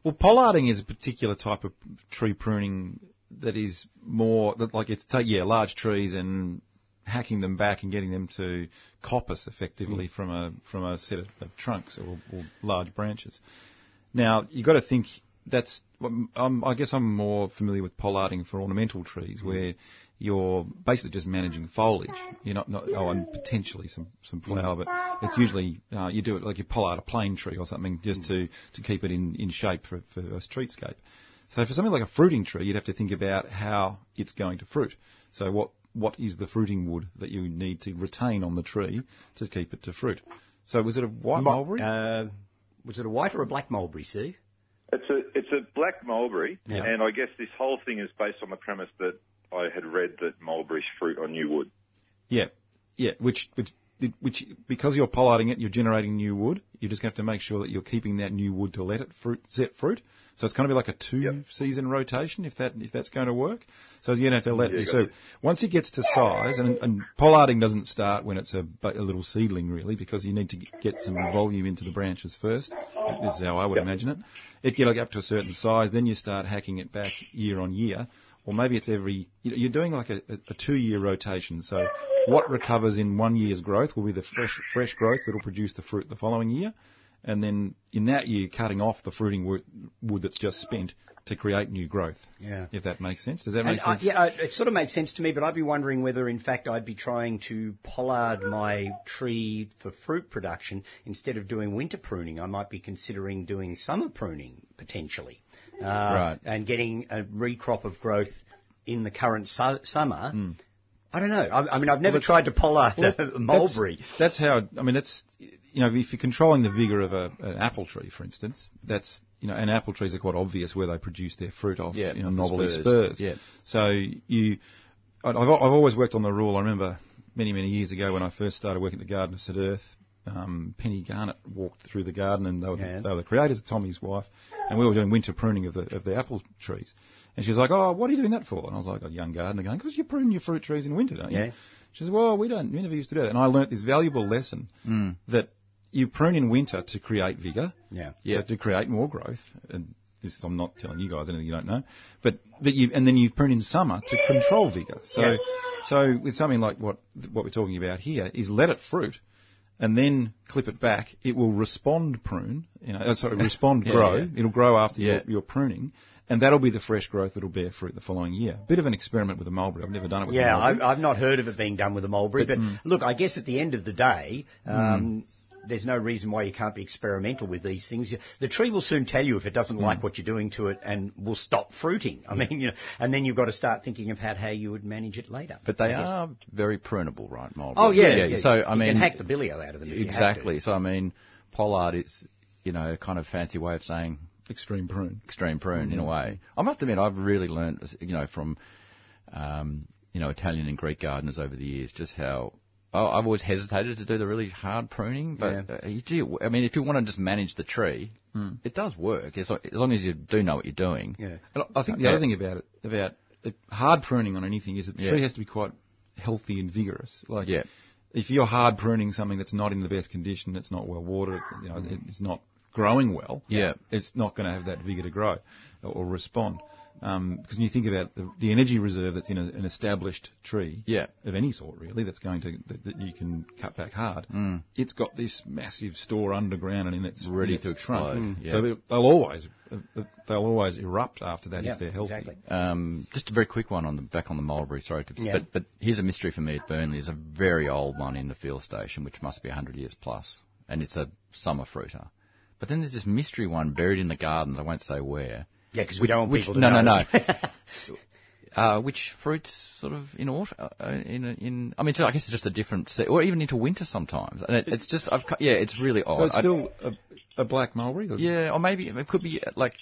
well, pollarding is a particular type of tree pruning that is more that like it's take yeah large trees and hacking them back and getting them to coppice effectively from a from a set of, of trunks or, or large branches. Now you've got to think that's um, I guess I'm more familiar with pollarding for ornamental trees where you're basically just managing foliage. You're not, not oh, and potentially some, some flower, but it's usually uh, you do it like you pollard a plane tree or something just to, to keep it in, in shape for, for a streetscape. So for something like a fruiting tree, you'd have to think about how it's going to fruit. So what what is the fruiting wood that you need to retain on the tree to keep it to fruit? So was it a white mulberry? Uh, was it a white or a black mulberry, Steve? It's a it's a black mulberry, Yeah. and I guess this whole thing is based on the premise that I had read that mulberries fruit on new wood. Yeah, yeah. Which, which, which, because you're pollarding it, you're generating new wood. You're just going to have to make sure that you're keeping that new wood to let it fruit, set fruit. So it's going to be like a two-season rotation, if that, if that's going to work. So you're going to have to let Yeah, it. So it. once it gets to size, and, and pollarding doesn't start when it's a, a little seedling, really, because you need to get some volume into the branches first. This is how I would imagine it. It get like up to a certain size, then you start hacking it back year on year or maybe it's every, you're doing like a, a, a two-year rotation. So what recovers in one year's growth will be the fresh, fresh growth that'll produce the fruit the following year. And then in that year, cutting off the fruiting wood, wood that's just spent to create new growth. Yeah. If that makes sense. Does that And make I, sense? yeah, uh, it sort of makes sense to me, but I'd be wondering whether, in fact, I'd be trying to pollard my tree for fruit production instead of doing winter pruning. I might be considering doing summer pruning potentially, uh, Right. and getting a recrop of growth in the current su- summer. Hmm. I don't know. I, I mean, I've never that's- tried to pollard Well, a mulberry. That's, that's how. I mean, that's you know, if you're controlling the vigor of a, an apple tree, for instance, that's you know, and apple trees are quite obvious where they produce their fruit off. Yeah, you know, the spurs. spurs. Yeah. So you, I- I've, I've always worked on the rule. I remember many many years ago when I first started working at the Garden of St Erth. Um, Penny Garnett walked through the garden, and they were, Yeah. they were the creators, of Tommy's wife, and we were doing winter pruning of the of the apple trees. And she was like, "Oh, what are you doing that for?" And I was like, "A young gardener going, because you prune your fruit trees in winter, don't you?" Yeah. She says, "Well, we don't. We never used to do that." And I learnt this valuable lesson that you prune in winter to create vigor, Yeah. Yeah. so to create more growth. And this, I'm not telling you guys anything you don't know, but that you and then you prune in summer to control vigor. So, Yeah. so with something like what what we're talking about here is let it fruit. And then clip it back. It will respond prune, you know, uh, sorry, respond Yeah, grow. yeah. It'll grow after Yeah. your, your pruning, and that'll be the fresh growth that'll bear fruit the following year. Bit of an experiment with the mulberry. I've never done it with Yeah, the mulberry. I've, I've not heard of it being done with a mulberry, but, mm. look, I guess at the end of the day, um, there's no reason why you can't be experimental with these things. The tree will soon tell you if it doesn't like what you're doing to it and will stop fruiting. I mean, you know, and then you've got to start thinking about how you would manage it later. But they are very prunable, right, mulberry? Oh yeah, yeah. So you I mean, can hack the bilio out of them. if you have to. exactly. So I mean, pollard is you know a kind of fancy way of saying Extreme prune. extreme prune in a way. I must admit, I've really learned, you know, from um, you know Italian and Greek gardeners over the years just how. Oh, I've always hesitated to do the really hard pruning, but uh, you do. I mean, if you want to just manage the tree, it does work as, long as you do know what you're doing. Yeah. And I think the Yeah. other thing about it, about it, hard pruning on anything is that the Yeah. tree has to be quite healthy and vigorous. Like, Yeah. if you're hard pruning something that's not in the best condition, it's not well watered, it's, you know, it's not growing well. Yeah. It's not going to have that vigor to grow or, or respond. Um, because when you think about the, the energy reserve that's in a, an established tree, Yeah. of any sort really, that's going to that, that you can cut back hard. Mm. It's got this massive store underground and in its Ready in its to trunk. explode, yeah. So they- they'll always uh, they'll always erupt after that Yeah, if they're healthy. exactly. Um, just a very quick one on the back on the mulberry. Sorry, to, Yeah. but but here's a mystery for me at Burnley. There's a very old one in the field station, which must be 100 years plus, and it's a summer fruiter. But then there's this mystery one buried in the gardens. I won't say where. Yeah, because we don't want which, people to no, know. no, no. Uh, which fruits sort of in autumn, uh, in in I mean, I guess it's just a different, se- or even into winter sometimes. And it, it's just, I've, yeah, it's really odd. So it's still a, a black mulberry. yeah, or maybe it could be like,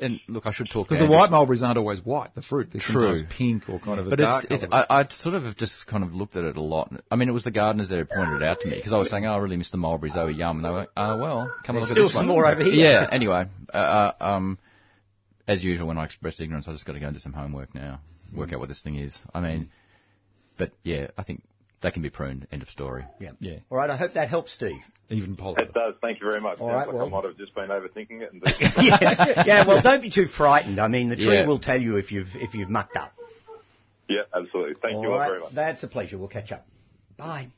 and look, I should talk Because the white mulberries aren't always white. The fruit they're True. sometimes pink or kind of a But it's, it's. I, I sort of have just kind of looked at it a lot. I mean, it was the gardeners that had pointed it out to me because I was saying, "Oh, I really miss the mulberries. They were yum." And they were, like, "Oh, well, come and There's look still at this some more over here. Yeah. Anyway, uh, uh, um, as usual, when I express ignorance, I just got to go and do some homework now, work out what this thing is. I mean, but yeah, I think they can be pruned. End of story. Yeah. Yeah. All right. I hope that helps, Steve. even pollard. It does. Thank you very much. All Sounds right, like well- I might have just been overthinking it. And yeah, yeah. Well, don't be too frightened. I mean, the tree Yeah. will tell you if you've if you've mucked up. yeah, absolutely. Thank All you all right. very much. That's a pleasure. We'll catch up. Bye.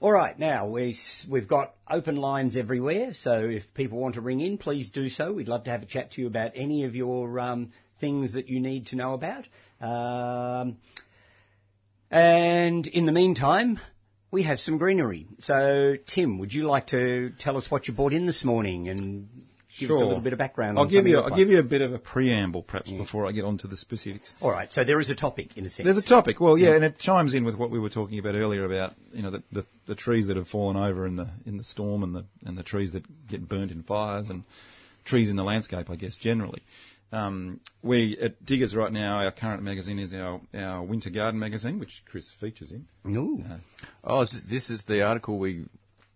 All right, now we, we've got open lines everywhere, so if people want to ring in, please do so. We'd love to have a chat to you about any of your um, things that you need to know about. Um, and in the meantime, we have some greenery. So, Tim, would you like to tell us what you bought in this morning and give us a little bit of background? I'll on give you. I'll give you a bit of a preamble, perhaps, before I get on to the specifics. All right, so there is a topic in a sense. There's a topic. Well, yeah, and it chimes in with what we were talking about earlier about you know the, the, the trees that have fallen over in the in the storm and the and the trees that get burnt in fires and trees in the landscape, I guess generally. Um, we at Diggers right now, our current magazine is our our winter garden magazine, which Chris features in. Ooh. Oh, this is the article we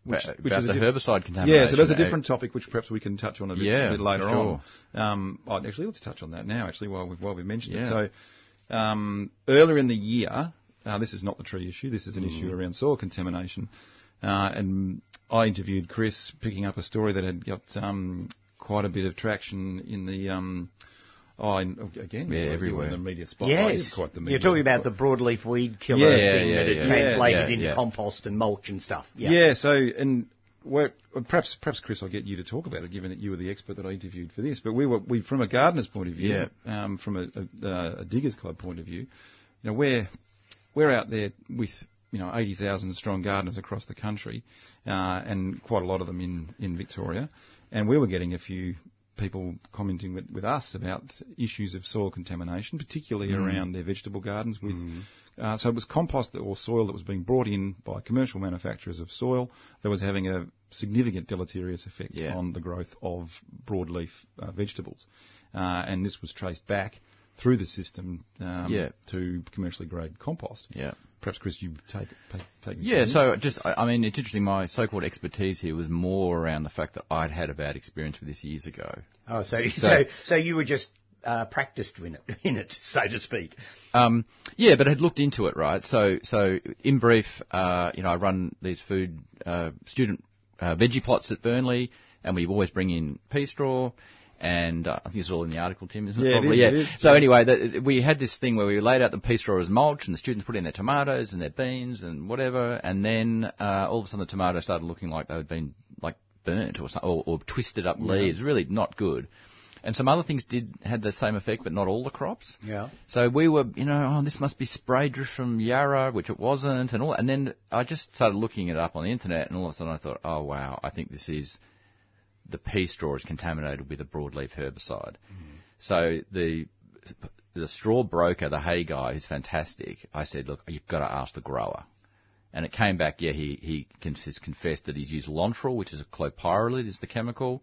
Which- about which is a the diff- herbicide contamination. Yeah, so there's a Uh, different topic which perhaps we can touch on a bit, Yeah, a bit later sure. on. Um, oh, actually, let's touch on that now. Actually, while we've while we've mentioned Yeah. it. So um, earlier in the year, uh, this is not the tree issue. This is an issue around soil contamination, uh, and I interviewed Chris, picking up a story that had got um, quite a bit of traction in the. Um, Oh, in, again, Yeah, everywhere. the media spotlight. Yes, It's quite the media. you're talking about the broadleaf weed killer Yeah, thing yeah, that it yeah. translated Yeah, into yeah. compost and mulch and stuff. Yeah. Yeah. so and we're, perhaps perhaps Chris, I'll get you to talk about it, given that you were the expert that I interviewed for this. But we were we from a gardener's point of view, Yeah. um, from a, a, a diggers club point of view, you know, we're we're out there with you know eighty thousand strong gardeners across the country, uh, and quite a lot of them in in Victoria, and we were getting a few people commenting with, with us about issues of soil contamination, particularly around their vegetable gardens with uh, so it was compost that, or soil that was being brought in by commercial manufacturers of soil that was having a significant deleterious effect Yeah. on the growth of broadleaf uh, vegetables. Uh, and this was traced back through the system um, Yeah. to commercially grade compost. Yeah. Perhaps, Chris, you take, take, take Yeah, so just, I I mean, it's interesting. My so-called expertise here was more around the fact that I'd had a bad experience with this years ago. Oh, so so So- so you were just uh, practiced in it, in it, so to speak. Um, yeah, but I had looked into it, right? So, so in brief, uh, you know, I run these food uh, student uh, veggie plots at Burnley, and we always bring in pea straw. And uh, I think it's all in the article, Tim, isn't it? Yeah, it Probably, is, yeah. it is. So anyway, the, we had this thing where we laid out the pea straw as mulch, and the students put in their tomatoes and their beans and whatever, and then uh, all of a sudden the tomatoes started looking like they had been like burnt or, or, or twisted up leaves. Really not good. and some other things did had the same effect, but not all the crops. Yeah. So we were, you know, oh, this must be spray drift from Yarra, which it wasn't, and all. And then I just started looking it up on the internet, and all of a sudden I thought, oh wow, I think this is the pea straw is contaminated with a broadleaf herbicide. So the the straw broker, the hay guy, who's fantastic, I said, look, you've got to ask the grower. And it came back, yeah, he, he has confessed that he's used Lontrol, which is a clopyralid, is the chemical,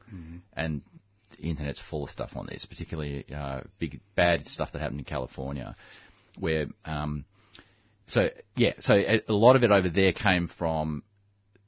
and the internet's full of stuff on this, particularly uh, big bad stuff that happened in California, where um, so yeah, so a, a lot of it over there came from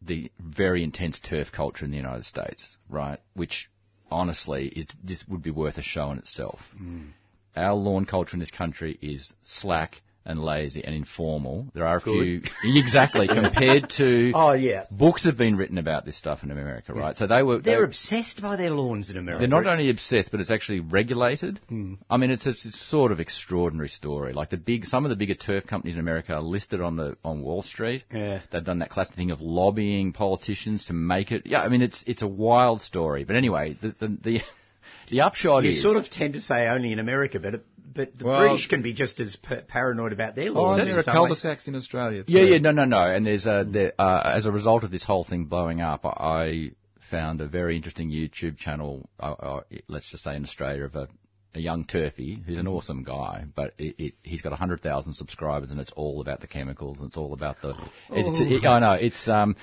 the very intense turf culture in the United States, right? Which honestly is this would be worth a show in itself. Mm. Our lawn culture in this country is slack and lazy and informal. There are a few exactly compared to Oh yeah. books have been written about this stuff in America, right? So they were They're they, obsessed by their lawns in America. they're not only obsessed, but it's actually regulated. Hmm. I mean, it's a, it's sort of extraordinary story. Like the big, some of the bigger turf companies in America are listed on the on Wall Street. Yeah. They've done that classic thing of lobbying politicians to make it. Yeah, I mean, it's it's a wild story. But anyway, the the the, the upshot You is sort of tend to say only in America, but but the Well- British can be just as pa- paranoid about their Oh, laws. and there in are cul-de-sacs in Australia. Yeah, too. yeah, no, no, no. And there's a, there, uh, as a result of this whole thing blowing up, I found a very interesting YouTube channel, uh, uh, let's just say in Australia, of a, a young turfy who's an awesome guy, but it, it, he's got 100,000 subscribers and it's all about the chemicals and it's all about the, it's, it, I know, it's, um,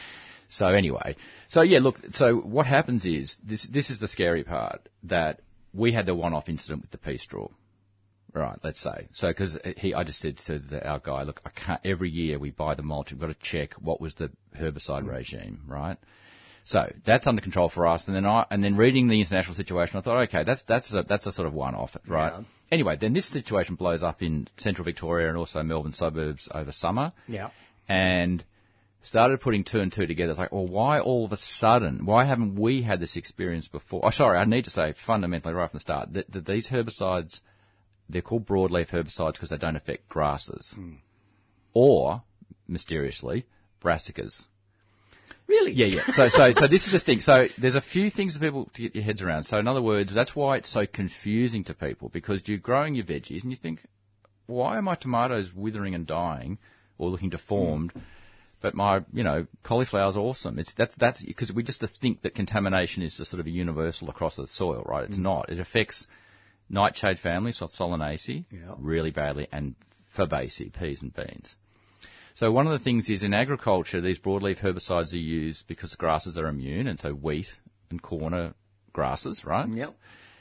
so anyway, so yeah, look, so what happens is, this, this is the scary part, that we had the one-off incident with the pea straw. Right, let's say. So, because he, I just said to the, our guy, look, I can't, every year we buy the mulch, we've got to check what was the herbicide hmm. regime, right? So that's under control for us. And then I, and then reading the international situation, I thought, okay, that's, that's a, that's a sort of one-off, right? Yeah. Anyway, then this situation blows up in central Victoria and also Melbourne suburbs over summer Yeah. and started putting two and two together. It's like, well, why all of a sudden? Why haven't we had this experience before? Oh, sorry, I need to say fundamentally right from the start that, that these herbicides, they're called broadleaf herbicides because they don't affect grasses, hmm. or mysteriously brassicas. Really? Yeah, yeah. So, so, so this is the thing. So there's a few things for people to get your heads around. So in other words, that's why it's so confusing to people because you're growing your veggies and you think, why are my tomatoes withering and dying or looking deformed? Hmm. But my, you know, cauliflower's awesome. It's that's that's because we just think that contamination is just sort of a universal across the soil, right? It's hmm. not. It affects nightshade family, so Solanaceae, Yeah. really badly, and Fabaceae, peas and beans. So one of the things is in agriculture, these broadleaf herbicides are used because grasses are immune, and so wheat and corn are grasses, right? Yep.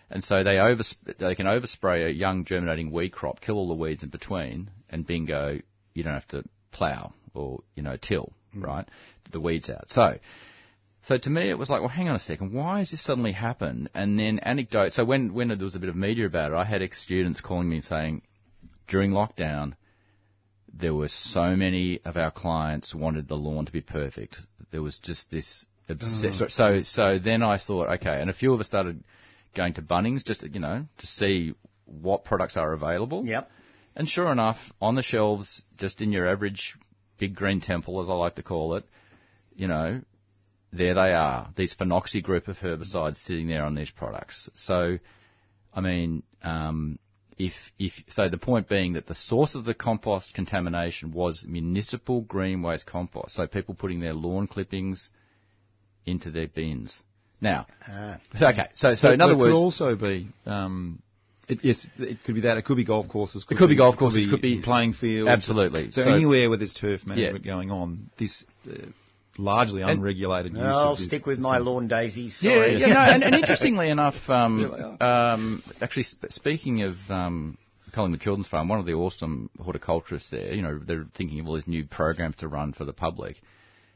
And so they over they can overspray a young germinating weed crop, kill all the weeds in between, and bingo, you don't have to plough or you know till, mm. right? The weeds out. So. So to me, it was like, well, hang on a second. Why has this suddenly happened? And then anecdote. So when when there was a bit of media about it, I had ex students calling me saying, during lockdown, there were so many of our clients wanted the lawn to be perfect. There was just this obsess- mm. So so then I thought, okay, and a few of us started going to Bunnings just you know to see what products are available. Yep. And sure enough, on the shelves, just in your average big green temple, as I like to call it, you know, there they are. These phenoxy group of herbicides sitting there on these products. So, I mean, um, if if so, the point being that the source of the compost contamination was municipal green waste compost. So people putting their lawn clippings into their bins. Now, Ah. okay. So so But in other words. it could also be. Um, it, yes, it could be that. It could be golf courses. It could be golf courses, could be- playing fields. Absolutely. So, So- anywhere where there's turf management going on, this uh, largely unregulated use. I'll of this stick with my gonna- lawn daisies. Yeah, Sorry. yeah, no, and, and interestingly enough, um, um, actually, sp- speaking of um, Collingwood Children's Farm, one of the awesome horticulturists there, you know, they're thinking of all these new programs to run for the public.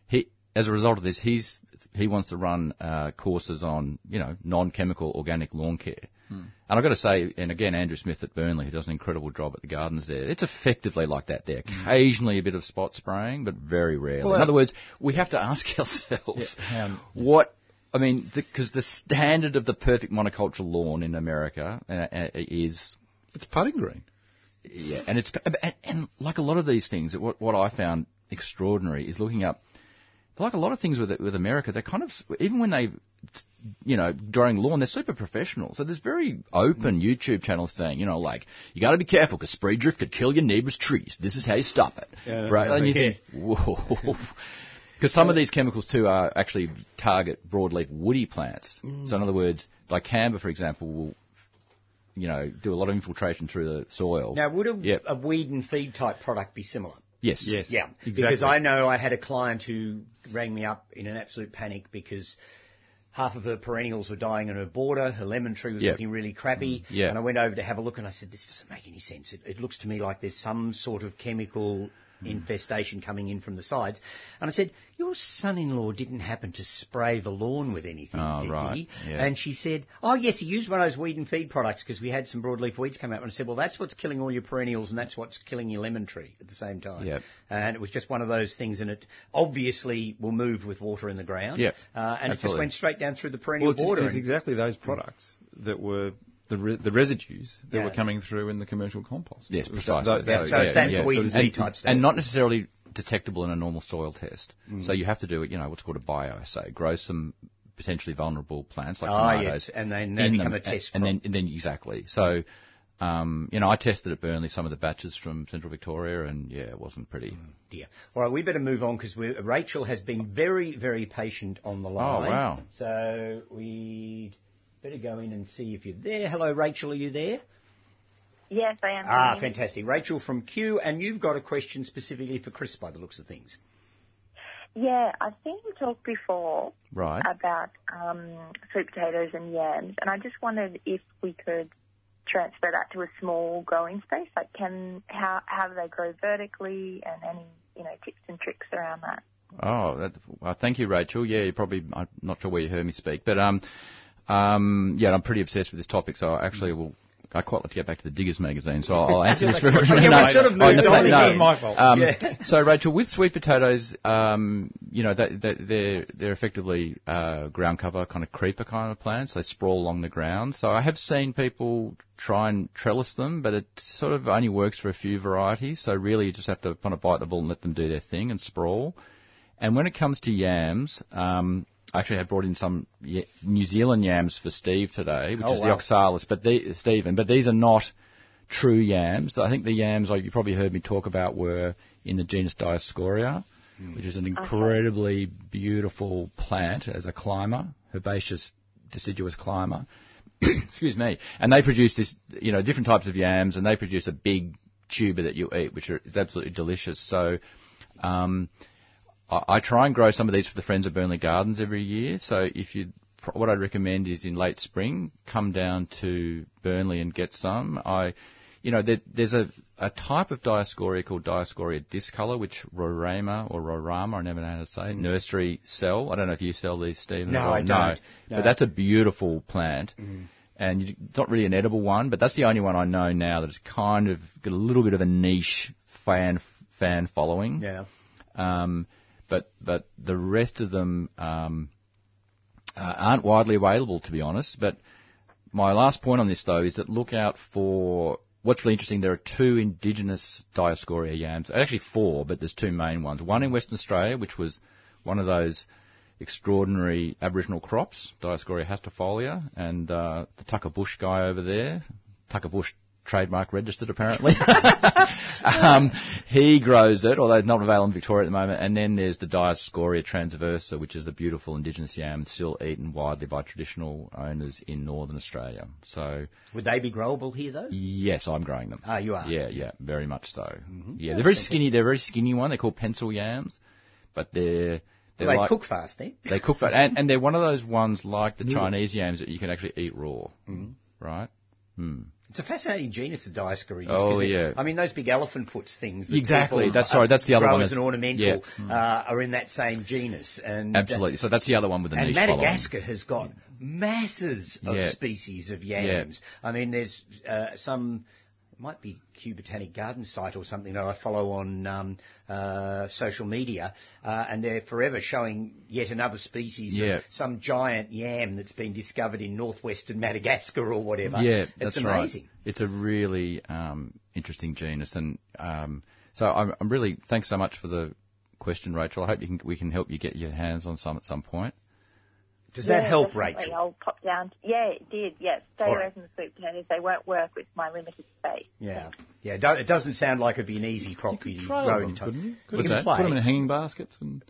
He, as a result of this, he's he wants to run uh, courses on, you know, non-chemical organic lawn care. And I've got to say, and again, Andrew Smith at Burnley, who does an incredible job at the gardens there, it's effectively like that there. Occasionally a bit of spot spraying, but very rarely. In other words, we have to ask ourselves what I mean, because the, standard of the perfect monoculture lawn in America uh, uh, is It's putting green. yeah, and it's and, and like a lot of these things, what what I found extraordinary is looking up like a lot of things with with America, they're kind of even when they, you know, growing lawn, they're super professional. So there's very open mm. YouTube channels saying, you know, like you got to be careful because spray drift could kill your neighbor's trees. This is how you stop it, Yeah, right? And you think, whoa. Because some of these chemicals too are actually target broadleaf woody plants. So in mm. other words, like camber, for example, will, you know, do a lot of infiltration through the soil. Now, would a, Yep. a weed and feed type product be similar? Yes. Yes. Yeah, Exactly. because I know I had a client who rang me up in an absolute panic because half of her perennials were dying on her border. Her lemon tree was Yeah. looking really crappy. Mm. Yeah. And I went over to have a look and I said, this doesn't make any sense. It, it looks to me like there's some sort of chemical infestation coming in from the sides. And I said, your son-in-law didn't happen to spray the lawn with anything, Oh, did right. he? Yeah. And she said, oh yes, he used one of those weed and feed products because we had some broadleaf weeds come up. And I said, well, that's what's killing all your perennials and that's what's killing your lemon tree at the same time. Yep. And it was just one of those things, and it obviously will move with water in the ground. Yep. Uh, and it just went straight down through the perennial Well, it's, border. it's and- exactly those products that were the re- the residues that Yeah. were coming through in the commercial compost. Yes, It was precisely. that- Yeah, so it's that weed so and it's- type stuff. and not necessarily detectable in a normal soil test. Mm. So you have to do it, you know, what's called a bioassay. Grow some potentially vulnerable plants like Ah, tomatoes. yes, and then they become them, a test And, crop. then, and then exactly. So, um, you know, I tested at Burnley some of the batches from Central Victoria, and yeah, it wasn't pretty. Mm. Dear. All right, we better move on because Rachel has been very, very patient on the line. Oh, wow. So we better go in and see if you're there. Hello, Rachel, are you there? Yes, I am. Ah, Tony. fantastic. Rachel from Kew, and you've got a question specifically for Chris by the looks of things. Yeah, I've seen you talk before Right. about um, sweet potatoes and yams, and I just wondered if we could transfer that to a small growing space. Like, can how how do they grow vertically, and any you know tips and tricks around that? Oh, that, well, thank you, Rachel. Yeah, you probably, I'm not sure where you heard me speak, but um, um, yeah, I'm pretty obsessed with this topic, so I actually will. I quite like to get back to the Diggers magazine, so I'll, answer this for Yeah, we sort of no, moved no, on no. My fault. Um, Yeah. So, Rachel, with sweet potatoes, um, you know, that, that they're they're effectively uh, ground cover kind of creeper kind of plants. They sprawl along the ground. So I have seen people try and trellis them, but it sort of only works for a few varieties. So really, you just have to kind of bite the bullet and let them do their thing and sprawl. And when it comes to yams, um, actually had brought in some New Zealand yams for Steve today, which Oh, is wow. the oxalis, but the, Stephen, but these are not true yams. I think the yams, like you probably heard me talk about, were in the genus Dioscorea, which is an incredibly beautiful plant as a climber, herbaceous deciduous climber. Excuse me. And they produce this, you know, different types of yams, and they produce a big tuber that you eat, which are, is absolutely delicious. So, um, I, I try and grow some of these for the Friends of Burnley Gardens every year. So if you, what I'd recommend is in late spring, come down to Burnley and get some. I, you know, there, there's a, a type of Dioscorea called Dioscorea discolor, which Rorama or Rorama, I never know how to say, it, nursery sell. I don't know if you sell these, Stephen. No. I don't. No. But that's a beautiful plant. And you, not really an edible one, but that's the only one I know now that's kind of got a little bit of a niche fan fan following. Yeah. Um, but but the rest of them um, uh, aren't widely available, to be honest. But my last point on this, though, is that look out for what's really interesting. There are two indigenous Dioscorea yams, actually four, but there's two main ones. One in Western Australia, which was one of those extraordinary Aboriginal crops, Dioscorea hastifolia, and uh, the Tucker Bush guy over there, Tucker Bush trademark registered apparently. um, he grows it, although it's not available in Victoria at the moment. And then there's the Dioscorea transversa, which is a beautiful indigenous yam still eaten widely by traditional owners in northern Australia. So Would they be growable here, though? yes, I'm growing them. Ah, you are. Yeah, yeah, very much so. Yeah, they're very skinny. They're a very skinny one. They're called pencil yams, but they're they like, cook fast, eh? they cook fast, and, and they're one of those ones like the Chinese yams that you can actually eat raw, Mm-hmm. right? It's a fascinating genus of Dioscorea. Oh, it- yeah. I mean, those big elephant foots things. That Exactly, that's- uh, sorry, that's the other one as an ornamental uh, are in that same genus. And uh, Absolutely. So that's the other one with the And niche Madagascar has got masses of Yeah. species of yams. I mean, there's uh, some. It might be Kew Botanic Garden site or something that I follow on um, uh, social media, uh, and they're forever showing yet another species Yeah. of some giant yam that's been discovered in northwestern Madagascar or whatever. Yeah, it's that's amazing. right. It's a really um, interesting genus, and um, so I'm, I'm really thanks so much for the question, Rachel. I hope you can, we can help you get your hands on some at some point. Does that Yeah, help, definitely. Rachel? I'll pop down. Yeah, it did. Yeah, stay All away right. from the sweet potatoes. They won't work with my limited space. Yeah, yeah. It do- it doesn't sound like it'd be an easy crop for you to Trail grow them, in time. couldn't you? You Couldn't can you play. Put them in hanging baskets and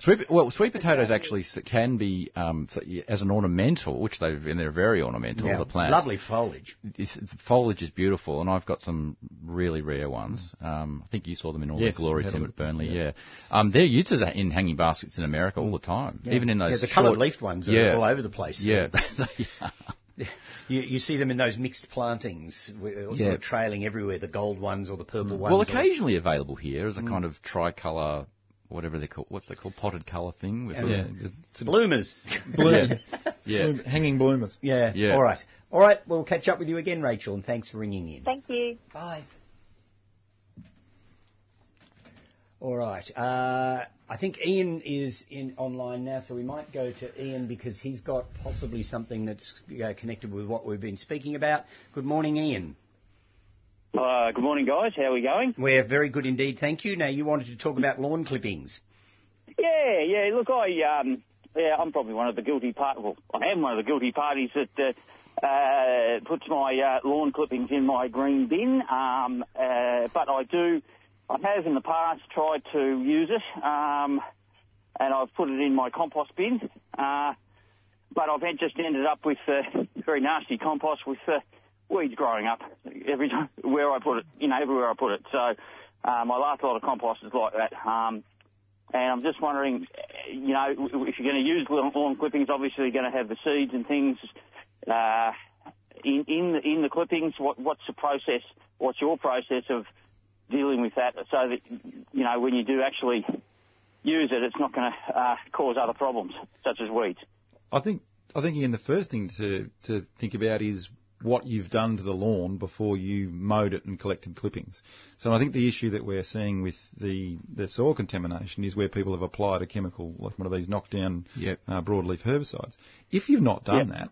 Sweet, well, sweet potatoes actually can be um, as an ornamental, which they've and they're very ornamental. Yeah, the plants, lovely foliage. This, the foliage is beautiful, and I've got some really rare ones. Um, I think you saw them in all Yes, their glory, Tim, at Burnley. Yeah, Yeah. um, they're used as in hanging baskets in America all the time, even in those yeah, the short, coloured leafed ones are yeah, all over the place. Yeah, You, you see them in those mixed plantings, sort Yeah. of trailing everywhere, the gold ones or the purple ones. well, or- occasionally available here as a kind of tricolour, whatever they call, what's they called, potted colour thing. With yeah, the- it's bloomers. bloom, yeah. bloom- hanging bloomers. yeah. Yeah. All right. All right. We'll catch up with you again, Rachel, and thanks for ringing in. Thank you. Bye. All right. Uh, I think Ian is in online now, so we might go to Ian because he's got possibly something that's uh, connected with what we've been speaking about. Good morning, Ian. Uh, good morning, guys. How are we going? We're very good indeed, thank you. Now, you wanted to talk about lawn clippings. Yeah, yeah. Look, I, um, yeah, I'm probably one of the guilty part. Well, I am one of the guilty parties that uh, uh, puts my uh, lawn clippings in my green bin. Um, uh, but I do, I have in the past tried to use it, um, and I've put it in my compost bin. Uh, but I've just ended up with uh, very nasty compost with uh, weeds growing up every time where I put it, you know, everywhere I put it. So uh, my last lot of compost is like that. Um, and I'm just wondering, you know, if you're going to use lawn lawn clippings, obviously you're going to have the seeds and things uh, in in the, in the clippings. What, what's the process? What's your process of dealing with that so that you know when you do actually use it, it's not going to uh, cause other problems such as weeds. I think I think Ian, the first thing to to think about is what you've done to the lawn before you mowed it and collected clippings. So I think the issue that we're seeing with the the soil contamination is where people have applied a chemical like one of these knockdown Yep. uh, broadleaf herbicides. If you've not done Yep. that,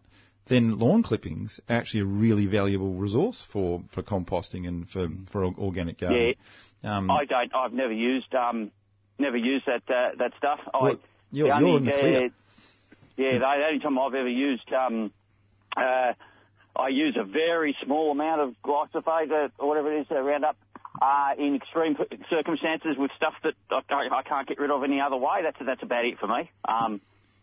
then lawn clippings are actually a really valuable resource for, for composting and for, for organic gardening. Um, I don't. I've never used um, never used that uh, that stuff. I, you're- the you're only, in the clear. uh, yeah, the only time I've ever used, um, uh, I use a very small amount of glyphosate or whatever it is, Roundup, uh, in extreme circumstances with stuff that I, I can't get rid of any other way. That's that's about it for me. Um,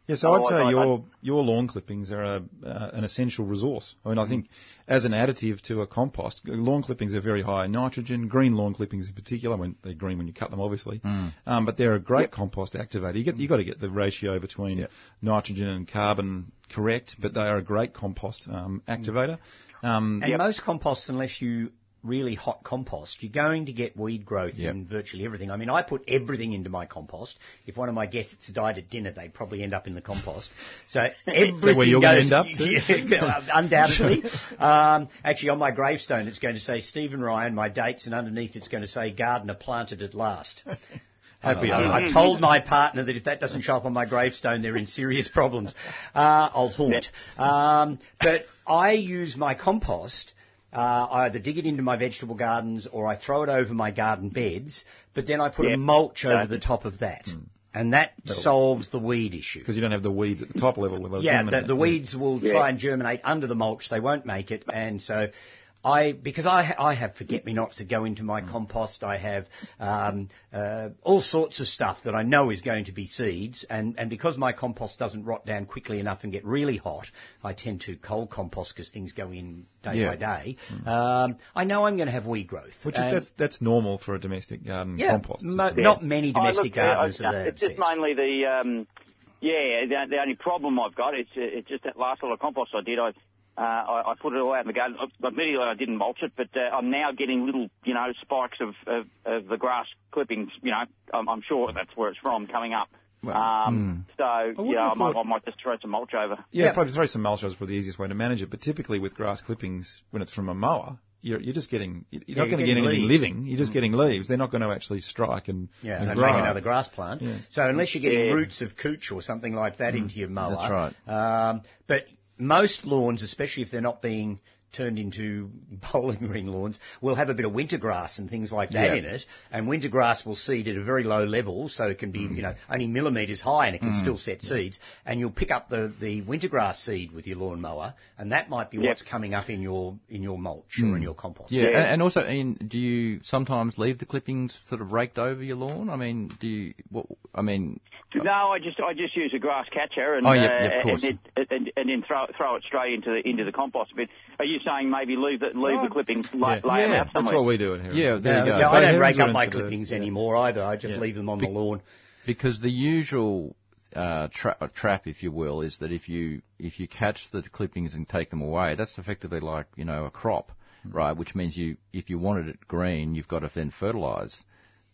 Yeah, so I'd Oh, say I- I- your your lawn clippings are a, uh, an essential resource. I mean, I think as an additive to a compost, lawn clippings are very high in nitrogen. Green lawn clippings in particular, when they're green when you cut them, obviously, um, but they're a great compost activator. You get you got to get the ratio between Yep. nitrogen and carbon correct, but they are a great compost um, activator. Um, And most composts, unless you really hot compost, you're going to get weed growth Yep. in virtually everything. I mean, I put everything into my compost. If one of my guests died at dinner, they'd probably end up in the compost. So everything where you're goes- end up too? Yeah, undoubtedly. um, actually, on my gravestone, it's going to say Stephen Ryan, my dates, and underneath it's going to say gardener planted at last. Happy. I've told my partner that if that doesn't show up on my gravestone, they're in serious problems. Uh, I'll haunt. Um, but I use my compost. Uh, I either dig it into my vegetable gardens or I throw it over my garden beds, but then I put a mulch over Yeah. the top of that. And that solves the weed issue. because you don't have the weeds at the top level. With Yeah, the, the weeds will try and germinate under the mulch. They won't make it, and so I because I I have forget me nots that go into my compost. I have um, uh, all sorts of stuff that I know is going to be seeds, and and because my compost doesn't rot down quickly enough and get really hot, I tend to cold compost because things go in day Yeah. by day. Um, I know I'm going to have weed growth, Which is, that's that's normal for a domestic garden yeah, compost. mo- system. not many Oh, domestic look, uh, gardeners I- are there. It's just mainly the, um, yeah, the, the only problem I've got, is it's just that last lot of compost I did, I, uh, I, I put it all out in the garden. Admittedly, I didn't mulch it, but uh, I'm now getting little, you know, spikes of, of, of the grass clippings, you know, I'm, I'm sure that's where it's from, coming up. um, So, wouldn't yeah, I might, I might just throw some mulch over. Yeah, Yeah. probably throw some mulch over is probably the easiest way to manage it. But typically with grass clippings, when it's from a mower, you're, you're just getting, you're Yeah, not you're going to get getting anything leaves. living. You're just getting leaves. They're not going to actually strike and, Yeah, and and grow. make another grass plant. Yeah. So unless you're getting Yeah. roots of couch or something like that into your mower, That's right. Um, but most lawns, especially if they're not being turned into bowling green lawns will have a bit of winter grass and things like that Yeah. in it. And winter grass will seed at a very low level, so it can be, you mm. know, only millimetres high and it can mm. still set seeds. And you'll pick up the, the winter grass seed with your lawnmower, and that might be Yep. what's coming up in your in your mulch or in mm. your compost. Yeah, Yeah. and and also, Ian, do you sometimes leave the clippings sort of raked over your lawn? I mean, do you? What, I mean, uh No, I just I just use a grass catcher and Oh, yep, uh, yep, of course. and, then- and, and then throw throw it straight into the into the compost bin. Are you saying maybe leave the leave the clippings lay, lay them Yeah, out That's what we do in here. yeah, there you go. yeah, I don't rake up my into the- clippings yeah. anymore either. I just Yeah. leave them on the lawn. because the usual uh, tra- uh, trap, if you will, is that if you if you catch the clippings and take them away, that's effectively like you know a crop, right? Which means you if you wanted it green, you've got to then fertilise.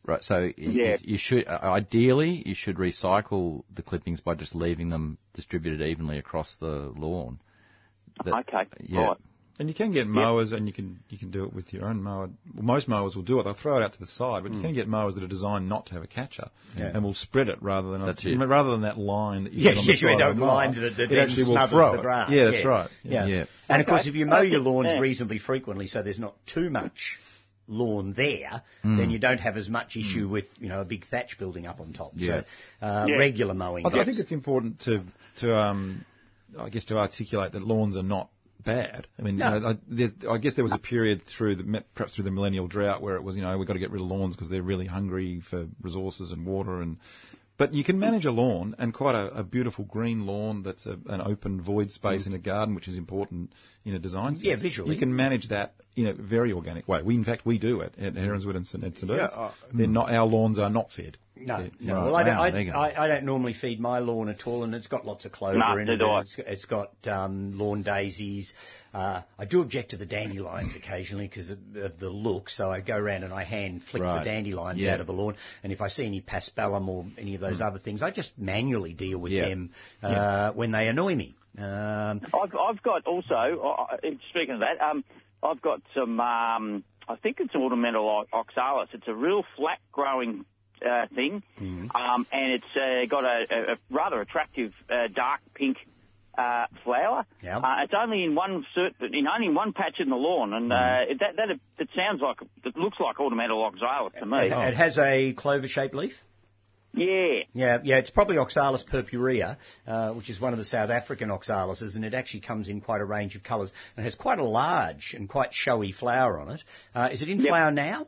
Right, so Yeah. you should uh, ideally you should recycle the clippings by just leaving them distributed evenly across the lawn. That- Okay, yeah. right. And you can get mowers, and you can you can do it with your own mower. Well, most mowers will do it; they'll throw it out to the side. But you can get mowers that are designed not to have a catcher, Yeah. and will spread it rather than That's a, it. rather than that line that you Yes, get on yes, the you side end up the with mower. lines that, that it then actually will throw the it. Yeah, that's right. Yeah. Yeah. And of course, if you mow your lawns Yeah. reasonably frequently, so there's not too much lawn there, Hmm. then you don't have as much issue with you know a big thatch building up on top. Yeah. So uh, Yeah. regular mowing. I, th- I think it's important to to um, I guess to articulate that lawns are not bad. I mean, No. you know, I, I guess there was a period through the perhaps through the millennial drought where it was you know we've got to get rid of lawns because they're really hungry for resources and water and. But you can manage a lawn and quite a, a beautiful green lawn that's a, an open void space in a garden, which is important in a design sense. Yeah, visually. You can manage that in a very organic way. We, in fact, we do it at Heronswood and St. St. Yeah, uh, They're not, our lawns are not fed. No, no. Right, Well, I don't, wow, there you I. I, I don't normally feed my lawn at all, and it's got lots of clover No, in it. do I. and It's, it's got um, lawn daisies. Uh, I do object to the dandelions occasionally because of, of the look, so I go around and I hand flick Right. the dandelions Yeah. out of the lawn. And if I see any paspalum or any of those other things, I just manually deal with Yeah. them uh, when they annoy me. Um, I've, I've got also, uh, uh, speaking of that, um, I've got some, um, I think it's ornamental oxalis. It's a real flat growing uh, thing, um, and it's uh, got a, a, rather attractive uh, dark pink uh, flower. Yeah. Uh, it's only in one certain, in only one patch in the lawn, and uh, it, that, that it sounds like it looks like ornamental oxalis to me. it, it has a clover-shaped leaf. Yeah. Yeah, yeah, it's probably Oxalis purpurea, uh, which is one of the South African oxalises, and it actually comes in quite a range of colours and has quite a large and quite showy flower on it. Uh, is it in Yep. flower now?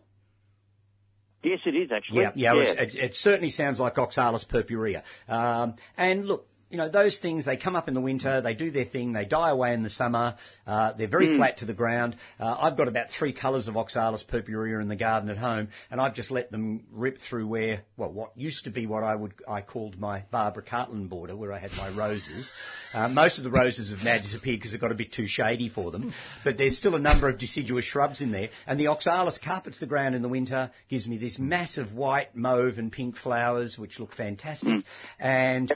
Yes, it is actually. Yeah, yeah, It, it, it certainly sounds like Oxalis purpurea. Um, and look, you know, those things, they come up in the winter, they do their thing, they die away in the summer, uh, they're very flat to the ground. Uh, I've got about three colours of Oxalis purpurea in the garden at home, and I've just let them rip through where, well, what used to be what I would, I called my Barbara Cartland border, where I had my roses. Uh, most of the roses have now disappeared because it got a bit too shady for them, but there's still a number of deciduous shrubs in there, and the Oxalis carpets the ground in the winter, gives me this massive white, mauve and pink flowers, which look fantastic, and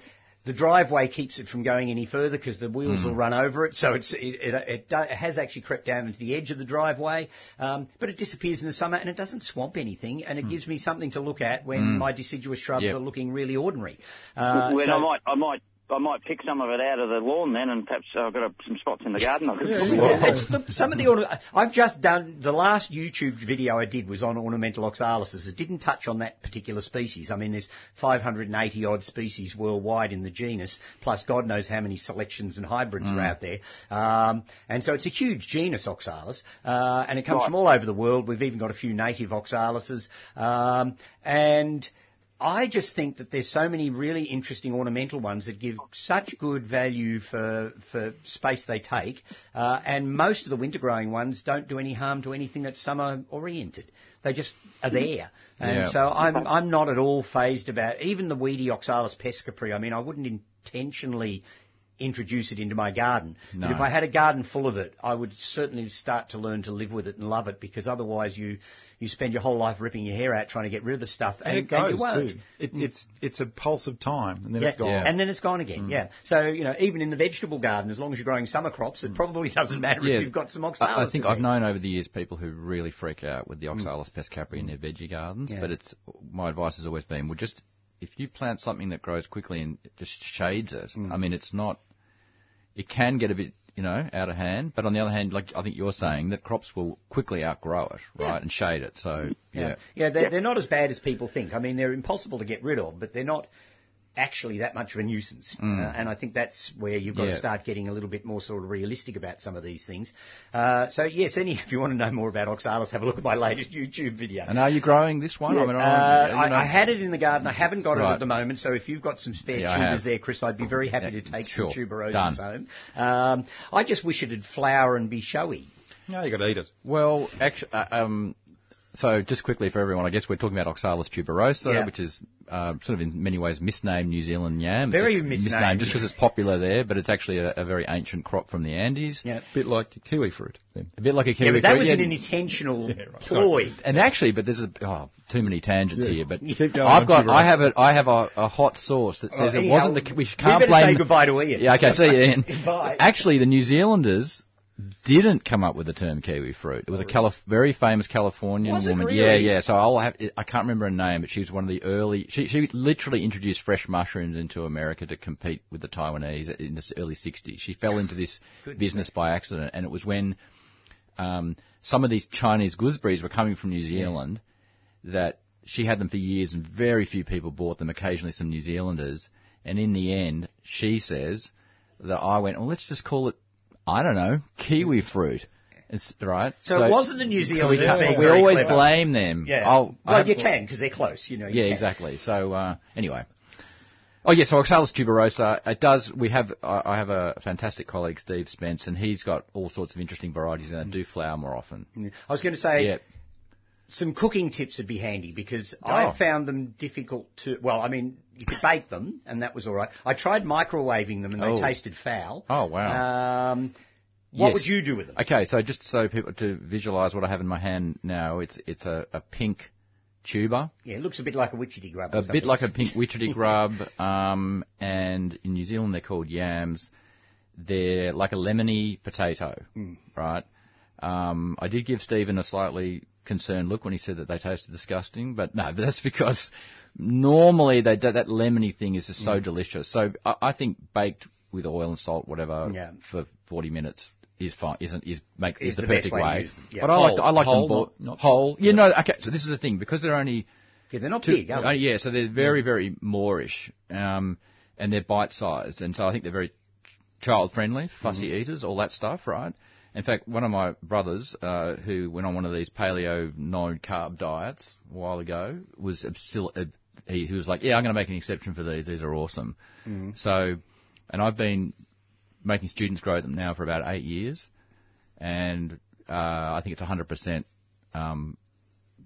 the driveway keeps it from going any further because the wheels will run over it. So it's, it, it, it, it has actually crept down into the edge of the driveway, um, but it disappears in the summer and it doesn't swamp anything, and it gives me something to look at when my deciduous shrubs Yep. are looking really ordinary. Uh, Well, so- I might, I might, I might pick some of it out of the lawn then, and perhaps I've got a, some spots in the garden. I could It's- look, some of the orna- I've just done the last YouTube video I did was on ornamental oxalises. It didn't touch on that particular species. I mean, there's 580 odd species worldwide in the genus, plus God knows how many selections and hybrids are out there. Um, and so it's a huge genus oxalis, uh, and it comes Right. from all over the world. We've even got a few native oxalises, um, and I just think that there's so many really interesting ornamental ones that give such good value for for space they take, uh, and most of the winter growing ones don't do any harm to anything that's summer oriented. They just are there, and Yeah. so I'm I'm not at all phased about even the weedy Oxalis pes-caprae. I mean, I wouldn't intentionally introduce it into my garden. But if I had a garden full of it, I would certainly start to learn to live with it and love it because otherwise you, you spend your whole life ripping your hair out trying to get rid of the stuff and, And it goes you won't. too. It, mm. it's it's a pulse of time, and then Yeah, it's gone. Yeah. and then it's gone again. Mm. Yeah. So you know, even in the vegetable garden, as long as you're growing summer crops, it mm. probably doesn't matter Yeah. if you've got some oxalis. I, I think in I've known over the years people who really freak out with the Oxalis pes-caprae in their veggie gardens, but it's my advice has always been, well, just if you plant something that grows quickly and just shades it, I mean, it's not. It can get a bit you know, out of hand. But on the other hand, like I think you're saying, that crops will quickly outgrow it, right, and shade it. So yeah, Yeah, they're, they're not as bad as people think. I mean, they're impossible to get rid of, but they're not actually that much of a nuisance. Uh, and I think that's where you've got Mm. Yeah. to start getting a little bit more sort of realistic about some of these things. Uh, so yes, any if you want to know more about oxalis, have a look at my latest YouTube video. And are you growing this one? Yeah, I mean, uh, I, you know- I, I had it in the garden. I haven't got it at the moment. So if you've got some spare Yeah, tubers there, Chris, I'd be very happy Yeah, to take sure. some tuberoses Done. home. Um, I just wish it'd flower and be showy. No, you've got to eat it. Well, actually, uh, um, so just quickly for everyone, I guess we're talking about Oxalis tuberosa, Yeah. which is uh, sort of in many ways misnamed New Zealand yam. Very Just misnamed. just because it's popular there, but it's actually a, a very ancient crop from the Andes. Yeah. A bit like kiwi fruit. Then. A bit like a kiwi Yeah, but that fruit, was yeah. an intentional right. ploy. And actually, but there's a, oh, too many tangents here. But I've got. I have a, I have a, a hot sauce that says Oh, it wasn't the. We we can't better blame. say goodbye to Ian. Yeah, okay. See you, Ian. Bye. Actually, the New Zealanders didn't come up with the term kiwi fruit. It was a Calif- very famous Californian Was woman. really? Yeah, yeah. So I'll have. I can't remember her name, but she was one of the early. She she literally introduced fresh mushrooms into America to compete with the Taiwanese in the early '60s. She fell into this business by accident, and it was when um, some of these Chinese gooseberries were coming from New Zealand that she had them for years and very few people bought them, occasionally some New Zealanders. And in the end, she says that I went, well, let's just call it, I don't know, kiwi fruit. It's, right? So, it wasn't the New so we, we always clever. blame them. Yeah. I'll- well, have- you can because they're close. You know. you yeah, can. exactly. So uh, anyway. Oh yeah, so Oxalis tuberosa. It does. We have. I I have a fantastic colleague, Steve Spence, and he's got all sorts of interesting varieties, and they do flower more often. I was going to say Yeah. Some cooking tips would be handy because Oh. I found them difficult to. Well, I mean, you could bake them, and that was all right. I tried microwaving them, and they Oh. tasted foul. Oh, wow. Um, what Yes. would you do with them? Okay, so just so people to visualise what I have in my hand now, it's it's a, a pink tuber, Yeah, it looks a bit like a witchetty grub. a bit like a pink witchetty grub, um, and in New Zealand they're called yams. They're like a lemony potato, Hmm. right? Um, I did give Stephen a slightly concerned look when he said that they tasted disgusting, but no, but that's because normally they, that, that lemony thing is just so delicious. So I, I think baked with oil and salt, whatever, Yeah. for 40 minutes is fine. Isn't is makes is, Is the, the perfect way way. yeah. But I like Whole- I like whole, them bo- not- whole. Yeah, no, okay. So this is the thing because they're only Yeah, they're not Two- big, uh, they? yeah, so they're very, very Moorish, um, and they're bite-sized, and so I think they're very child-friendly, fussy Mm-hmm. eaters, all that stuff, right? In fact, one of my brothers, uh, who went on one of these paleo no-carb diets a while ago, was still uh, he, he was like, "Yeah, I'm going to make an exception for these. These are awesome." Mm-hmm. So, and I've been making students grow them now for about eight years, and uh, I think it's 100% um,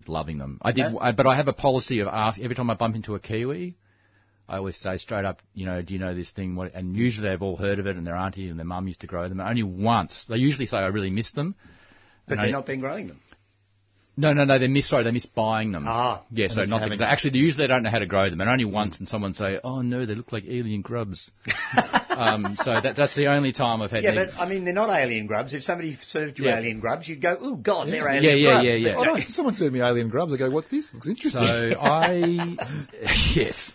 loving them. I did. I, but I have a policy of ask every time I bump into a kiwi. I always say straight up, you know, do you know this thing? What, and usually they've all heard of it, and their auntie and their mum used to grow them. Only once. They usually say I really miss them. But they're I- not been growing them. No, no, no. They miss. Sorry, they miss buying them. Ah. yeah. So not. having- they, actually, they usually don't know how to grow them, and only once, and someone say, "Oh no, they look like alien grubs." um, so that, that's the only time I've had. Yeah, any- but I mean, they're not alien grubs. If somebody served you Yeah. alien grubs, you'd go, "Oh God, they're Yeah. alien Yeah, yeah, grubs." yeah, But yeah. Oh, no, if someone served me alien grubs, I go, what's this? Looks interesting. So I, yes,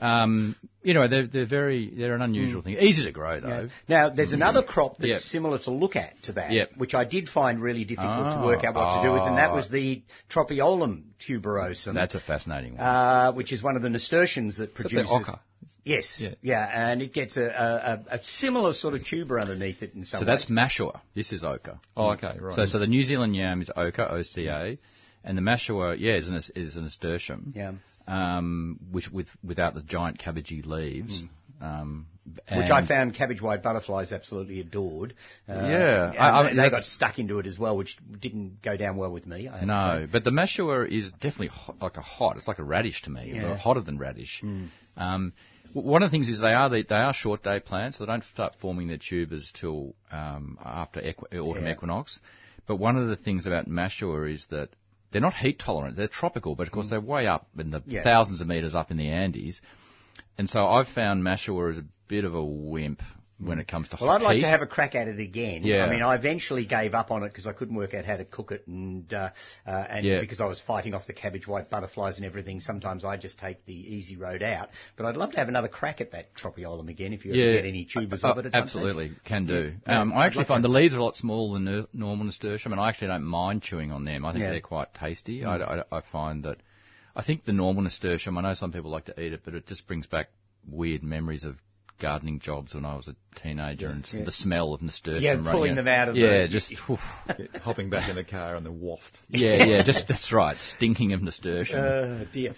um, you know, they're they're very they're an unusual thing. Easy to grow though. Now, there's another crop that's Yep. similar to look at to that, Yep. which I did find really difficult to Oh, work out what to do with, and that oh. was the Tropaeolum tuberosum, That's a fascinating one. uh, which is one of the nasturtians that Is that the produces. Yes, Yeah. yeah. and it gets a, a, a, similar sort of tuber underneath it in some way. so that's. Mashua. This is oca. Oh, okay, right. So so the New Zealand yam is oca, O C A, and the Mashua, yeah, is an is a nasturtium. Yeah. Um, which with without the giant cabbagey leaves. Um, Which I found cabbage white butterflies absolutely adored. Uh, Yeah, I- I they got stuck into it as well, which didn't go down well with me. I No, but the Mashua is definitely hot, like a hot. It's like a radish to me, Yeah. But hotter than radish. Um, one of the things is they are they, they are short day plants. So they don't start forming their tubers till um, after equi- autumn Yeah. equinox. But one of the things about Mashua is that they're not heat tolerant. They're tropical, but of course mm. they're way up in the. Yeah. thousands of meters up in the Andes. And so I've found Mashua is a bit of a wimp when it comes to Well, I'd like heat. to have a crack at it again. Yeah. I mean, I eventually gave up on it because I couldn't work out how to cook it, and uh, uh, and Yeah. because I was fighting off the cabbage white butterflies and everything. Sometimes I just take the easy road out. But I'd love to have another crack at that tropaeolum again if you ever get any tubers Uh, of it. Absolutely, can do. Yeah. Um, I actually find the leaves are a lot smaller than nor- normal nasturtium, and I actually don't mind chewing on them. I think Yeah. they're quite tasty. Mm. I, I- I find that I think the normal nasturtium. I know some people like to eat it, but it just brings back weird memories of gardening jobs when I was a teenager and Yeah. the smell of nasturtium. Yeah, running pulling in. them out of the- yeah, just oof. Hopping back in the car and the waft. yeah, yeah, just that's right, stinking of nasturtium. Uh, dear.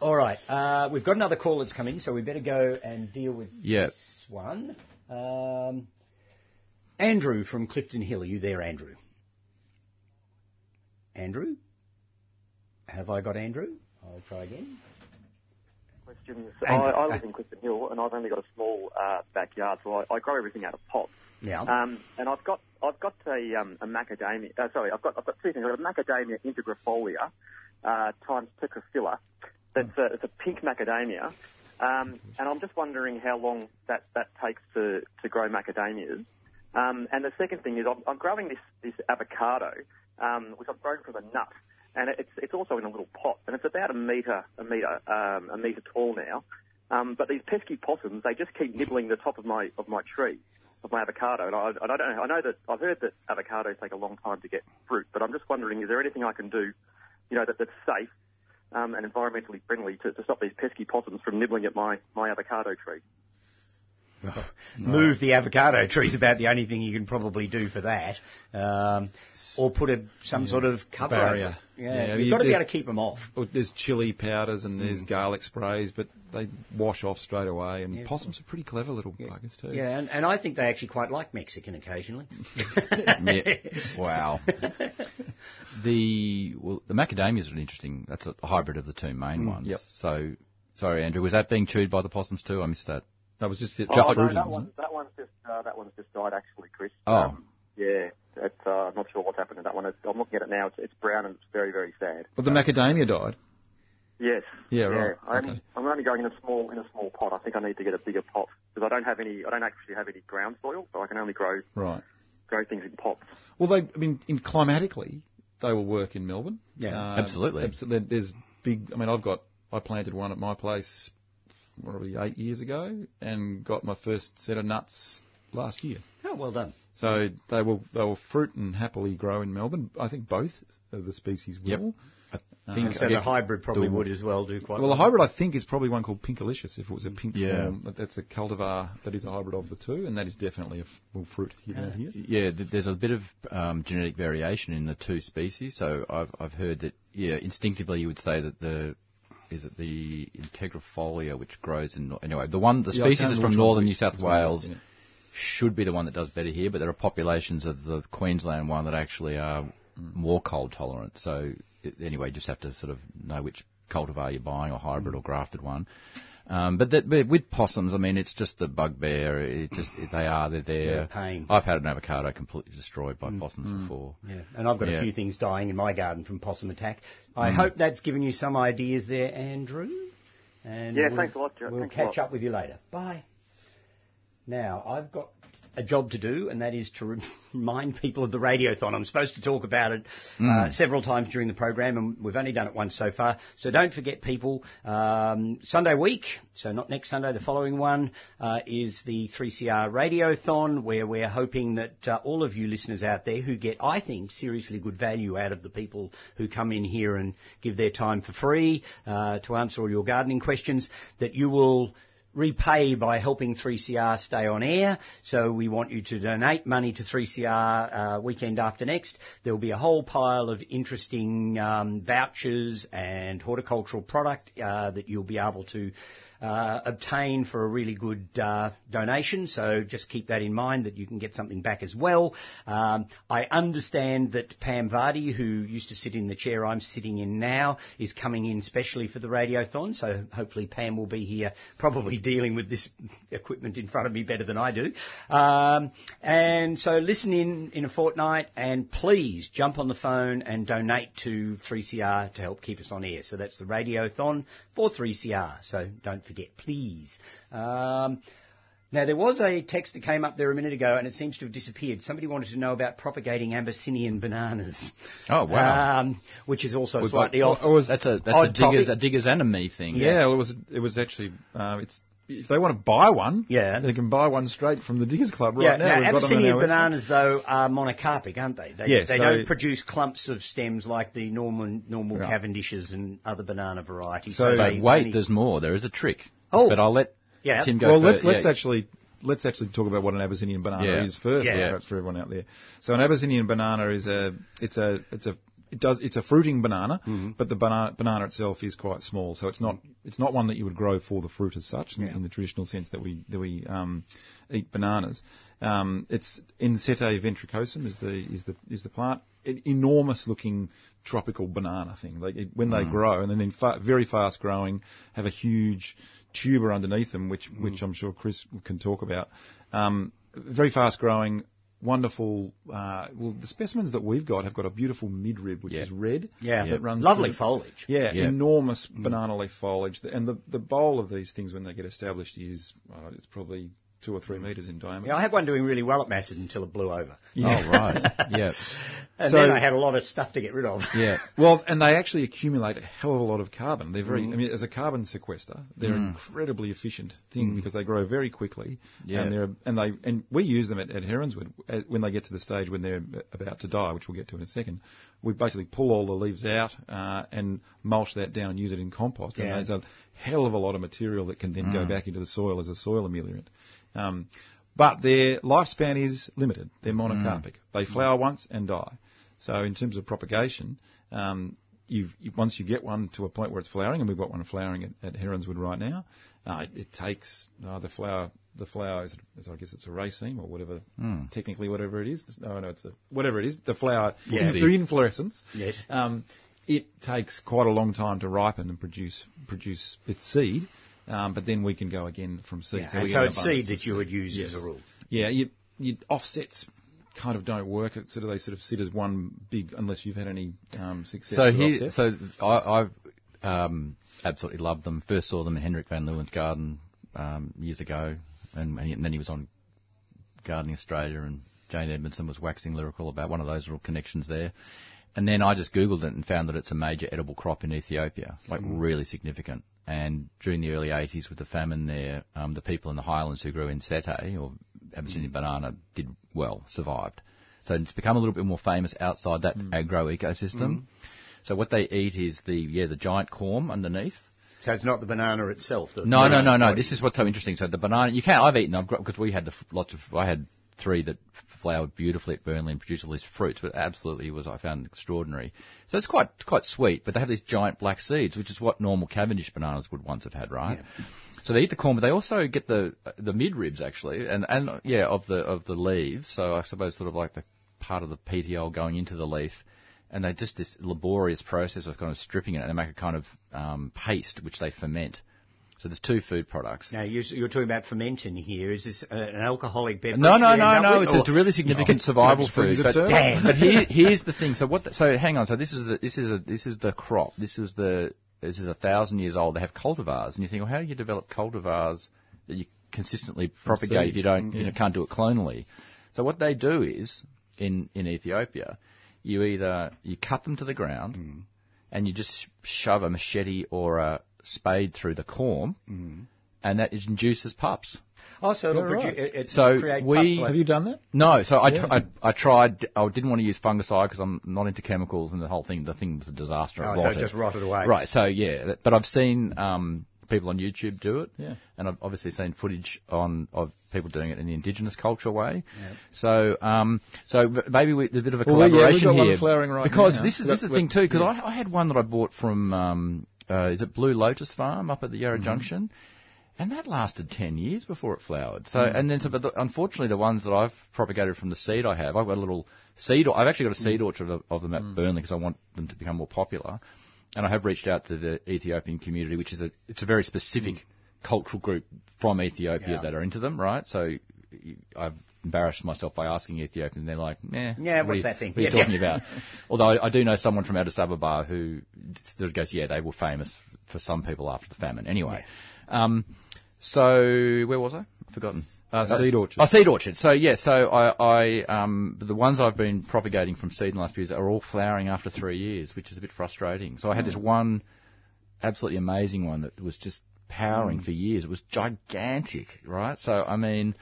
All right, uh, we've got another call that's coming, in, so we better go and deal with Yeah. this one. Um, Andrew from Clifton Hill, are you there, Andrew? Andrew? Have I got Andrew? I'll try again. Questions. I, Andrew, I uh, live in Clifton Hill, and I've only got a small uh, backyard, so I, I grow everything out of pots. Yeah. Um, and I've got I've got a um, a macadamia. Uh, sorry, I've got I've got two things. I've got a macadamia integrifolia uh, times tetraphylla. That's a, it's a pink macadamia, um, and I'm just wondering how long that, that takes to, to grow macadamias. Um, and the second thing is I'm, I'm growing this this avocado, um, which I've grown from a nut, and it's it's also in a little pot, and it's about a meter a meter um, a meter tall now. Um, but these pesky possums, they just keep nibbling the top of my of my tree, of my avocado. And I, I don't know. I know that I've heard that avocados take a long time to get fruit, but I'm just wondering, is there anything I can do, you know, that, that's safe um, and environmentally friendly to, to stop these pesky possums from nibbling at my my avocado tree? Move the avocado tree is about the only thing you can probably do for that. Um, or put a, some sort of cover over Barrier. Yeah, Yeah, you've you- got to be able to keep them off. There's chili powders and there's garlic sprays, but they wash off straight away. And Yeah. possums are pretty clever little buggers too. Yeah, and, and I think they actually quite like Mexican occasionally. Wow. The well, the macadamias are an interesting. That's a hybrid of the two main ones. yep. So, sorry, Andrew, was that being chewed by the possums too? I missed that. That was just it. Oh, no, that one, that one's just uh, that one's just died actually, Chris. Oh. Um, yeah, it's, uh, I'm not sure what's happened to that one. It's, I'm looking at it now. It's, it's brown and it's very very sad. But the macadamia died. Yes. Yeah, right. I only, Okay. I'm only going in a small in a small pot. I think I need to get a bigger pot because I don't have any. I don't actually have any ground soil, so I can only grow Right. grow things in pots. Well, they, I mean, in climatically, they will work in Melbourne. Yeah. Uh, Absolutely. absolutely. There's big. I mean, I've got. I planted one at my place, probably eight years ago, and got my first set of nuts last year. Oh, well done. So they will they will fruit and happily grow in Melbourne. I think both of the species will. Yep. I think So I the hybrid probably would as well do quite Well, well. the hybrid I think is probably one called Pinkalicious. If it was a pink Yeah. form, but that's a cultivar that is a hybrid of the two, and that is definitely a f- will fruit here and here. Yeah, th- there's a bit of um, genetic variation in the two species. So I've I've heard that yeah, instinctively you would say that the is it the integrifolia which grows in anyway the one the Yeah, species is from northern New South Wales yeah. should be the one that does better here, but there are populations of the Queensland one that actually are more cold tolerant. So anyway, you just have to sort of know which cultivar you're buying, or hybrid or grafted one. Um, but, that, but with possums, I mean, it's just the bugbear. It just they are they're there. They're pain. I've had an avocado completely destroyed by possums before. Yeah, and I've got Yeah. a few things dying in my garden from possum attack. I Mm. hope that's given you some ideas there, Andrew. And Yeah, we'll, thanks a lot, Joe. We'll Thanks catch lot. up with you later. Bye. Now, I've got a job to do, and that is to remind people of the radiothon. I'm supposed to talk about it uh, several times during the program, and we've only done it once so far. So don't forget, people. Um, Sunday week, so not next Sunday, the following one uh, is the 3CR Radiothon, where we're hoping that uh, all of you listeners out there who get, I think, seriously good value out of the people who come in here and give their time for free uh, to answer all your gardening questions, that you will repay by helping 3CR stay on air. So we want you to donate money to 3CR uh, weekend after next. There will be a whole pile of interesting um, vouchers and horticultural product uh, that you'll be able to uh, obtain for a really good uh, donation. So just keep that in mind that you can get something back as well. Um, I understand that Pam Vardy, who used to sit in the chair I'm sitting in now, is coming in specially for the radiothon. So hopefully Pam will be here, probably dealing with this equipment in front of me better than I do. Um, and so listen in in a fortnight, and please jump on the phone and donate to 3CR to help keep us on air. So that's the radiothon for 3CR. So don't forget, please. Um, Now, there was a text that came up there a minute ago and it seems to have disappeared. Somebody wanted to know about propagating Abyssinian bananas. Oh, wow. Um, which is also We've slightly got- off. or was- That's a that's a odd diggers a diggers and a me thing. Yeah, well, it was it was actually uh, it's if they want to buy one, Yeah. they can buy one straight from the Diggers Club right yeah, now. now, We've got them on Abyssinian website. bananas, though, are monocarpic, aren't they? They, Yeah, they so- don't produce clumps of stems like the normal, normal Right. Cavendishes and other banana varieties. So- But they wait, only- there's more. There is a trick. Oh. but I'll let Yeah. Tim go Well, let's let's Yeah. actually let's actually talk about what an Abyssinian banana Yeah. is first, Yeah. perhaps for everyone out there. So an Abyssinian banana is a it's a it's a it does it's a fruiting banana, Mm-hmm. but the banana banana itself is quite small, so it's not it's not one that you would grow for the fruit as such in, Yeah. in the traditional sense that we that we um, eat bananas. Um, it's Ensete ventricosum is the is the is the plant. An enormous looking tropical banana thing. Like it, when they grow and then, then fa- very fast growing, have a huge tuber underneath them, which which I'm sure Chris can talk about. Um, very fast growing, wonderful. Uh, well, the specimens that we've got have got a beautiful midrib, which Yeah. is red. Yeah. that runs Lovely through- foliage. Yeah, Yeah. enormous banana leaf foliage, and the the bowl of these things when they get established is uh, it's probably two or three metres in diameter. Yeah, I had one doing really well at Massett until it blew over. Oh right, yeah, And So- then I had a lot of stuff to get rid of. yeah. Well, and they actually accumulate a hell of a lot of carbon. They're Mm. very, I mean, as a carbon sequester, they're an incredibly efficient thing because they grow very quickly. Yeah. And they're, and they, and we use them at, at Heronswood when they get to the stage when they're about to die, which we'll get to in a second. We basically pull all the leaves out, uh, and mulch that down and use it in compost. Yeah. And there's a hell of a lot of material that can then go back into the soil as a soil ameliorant. Um, but their lifespan is limited. They're monocarpic. They flower once and die. So in terms of propagation, um, you've, you, once you get one to a point where it's flowering, and we've got one flowering at, at Heronswood right now, uh, it, it takes uh, the flower. The flower is, is, I guess, it's a raceme or whatever. Technically, whatever it is. No, no, it's a whatever it is. The flower, Yeah. the inflorescence. Yes. Um, it takes quite a long time to ripen and produce produce its seed. Um, but then we can go again from seed. Yeah, we and so it's seed that you would use Yes. as a rule. Yeah, you, you offsets kind of don't work. It sort of they sort of sit as one big unless you've had any um, success. So with he, offset. so I, I've um, absolutely loved them. First saw them in Hendrik van Leeuwen's garden um, years ago, and, and then he was on Gardening Australia, and Jane Edmanson was waxing lyrical about one of those little connections there. And then I just googled it and found that it's a major edible crop in Ethiopia, like really significant. And during the early 80s, with the famine there, um, the people in the highlands who grew ensete or Abyssinian mm. banana did well, survived. So it's become a little bit more famous outside that mm. agro ecosystem. Mm. So what they eat is the yeah the giant corm underneath. So it's not the banana itself. The No, no, no, no. body. This is what's so interesting. So the banana, you can't. I've eaten them I've grown because we had the lots of. I had three that flowered beautifully at Burnley and produced all these fruits, but absolutely was I found extraordinary. So it's quite quite sweet, but they have these giant black seeds, which is what normal Cavendish bananas would once have had, right? So they eat the corn, but they also get the the midribs actually, and and yeah of the of the leaves. So I suppose sort of like the part of the petiole going into the leaf. And they just this laborious process of kind of stripping it and they make a kind of um, paste which they ferment. So there's two food products. Now you, you're talking about fermenting here. Is this uh, an alcoholic beverage? No, no, no, no. It's a, it's a really significant survival food. of But, Turn. but here, here's the thing. So what? The, so hang on. So this is the, this is a this is the crop. This is the this is a thousand years old. They have cultivars, and you think, well, how do you develop cultivars that you consistently propagate seed. if you don't you know can't do it clonally? So what they do is in in Ethiopia, you either you cut them to the ground, Mm. and you just shove a machete or a spade through the corm, Mm. and that induces pups. Oh, so it'll Yeah, right. it, it So create we- pups like- have you done that? No, so I, Yeah. tr- I, I tried. I didn't want to use fungicide because I'm not into chemicals, and the whole thing. The thing was a disaster. It Oh, so it just rotted away. Right. So yeah, but I've seen um, people on YouTube do it. Yeah. And I've obviously seen footage on of people doing it in the indigenous culture way. Yeah. So um, so maybe we, there's a bit of a Well, yeah, we've collaboration got one here flowering right because now. this is this is the thing too. Because yeah. I, I had one that I bought from um, uh, is it Blue Lotus Farm up at the Mm-hmm. Yarra Junction. And that lasted 10 years before it flowered. So, Mm. and then, so, but the, unfortunately, the ones that I've propagated from the seed I have, I've got a little seed, or- I've actually got a Mm. seed orchard of, of them at Burnley because I want them to become more popular. And I have reached out to the Ethiopian community, which is a, it's a very specific cultural group from Ethiopia Mm. Yeah. that are into them, right? So I've embarrassed myself by asking Ethiopians, and they're like, eh, Yeah, what what's you, that thing? What are you talking yeah. about? Although I, I do know someone from Addis Ababa who sort of goes, yeah, they were famous for some people after the famine. Anyway, um, so where was I? I've forgotten. Uh, seed orchard. Oh, seed orchard. So yeah, so I, I um, the ones I've been propagating from seed in the last few years are all flowering after three years, which is a bit frustrating. So I had this one absolutely amazing one that was just powering for years. It was gigantic, right? So I mean,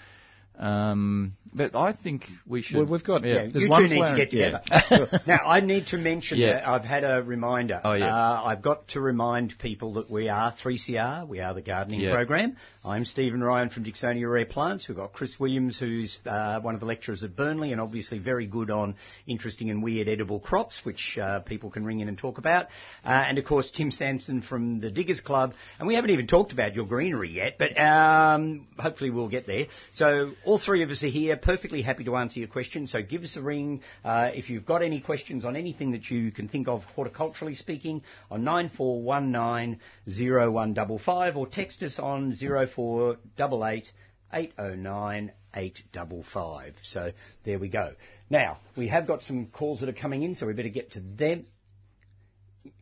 um, but I think we should. Well, we've got- yeah. Yeah, you one two need to flowering- get yeah. together. now, I need to mention Yeah. that I've had a reminder. Oh, yeah. Uh, I've got to remind people that we are 3CR, we are the gardening Yeah. program. I'm Stephen Ryan from Dicksonia Rare Plants. We've got Chris Williams, who's uh, one of the lecturers at Burnley and obviously very good on interesting and weird edible crops, which uh, people can ring in and talk about. Uh, and of course, Tim Sampson from the Diggers Club. And we haven't even talked about your greenery yet, but um, hopefully we'll get there. So all three of us are here, perfectly happy to answer your questions. So give us a ring uh, if you've got any questions on anything that you can think of horticulturally speaking on 94190155 or text us on 0488 809 855. So there we go. Now, we have got some calls that are coming in, so we better get to them.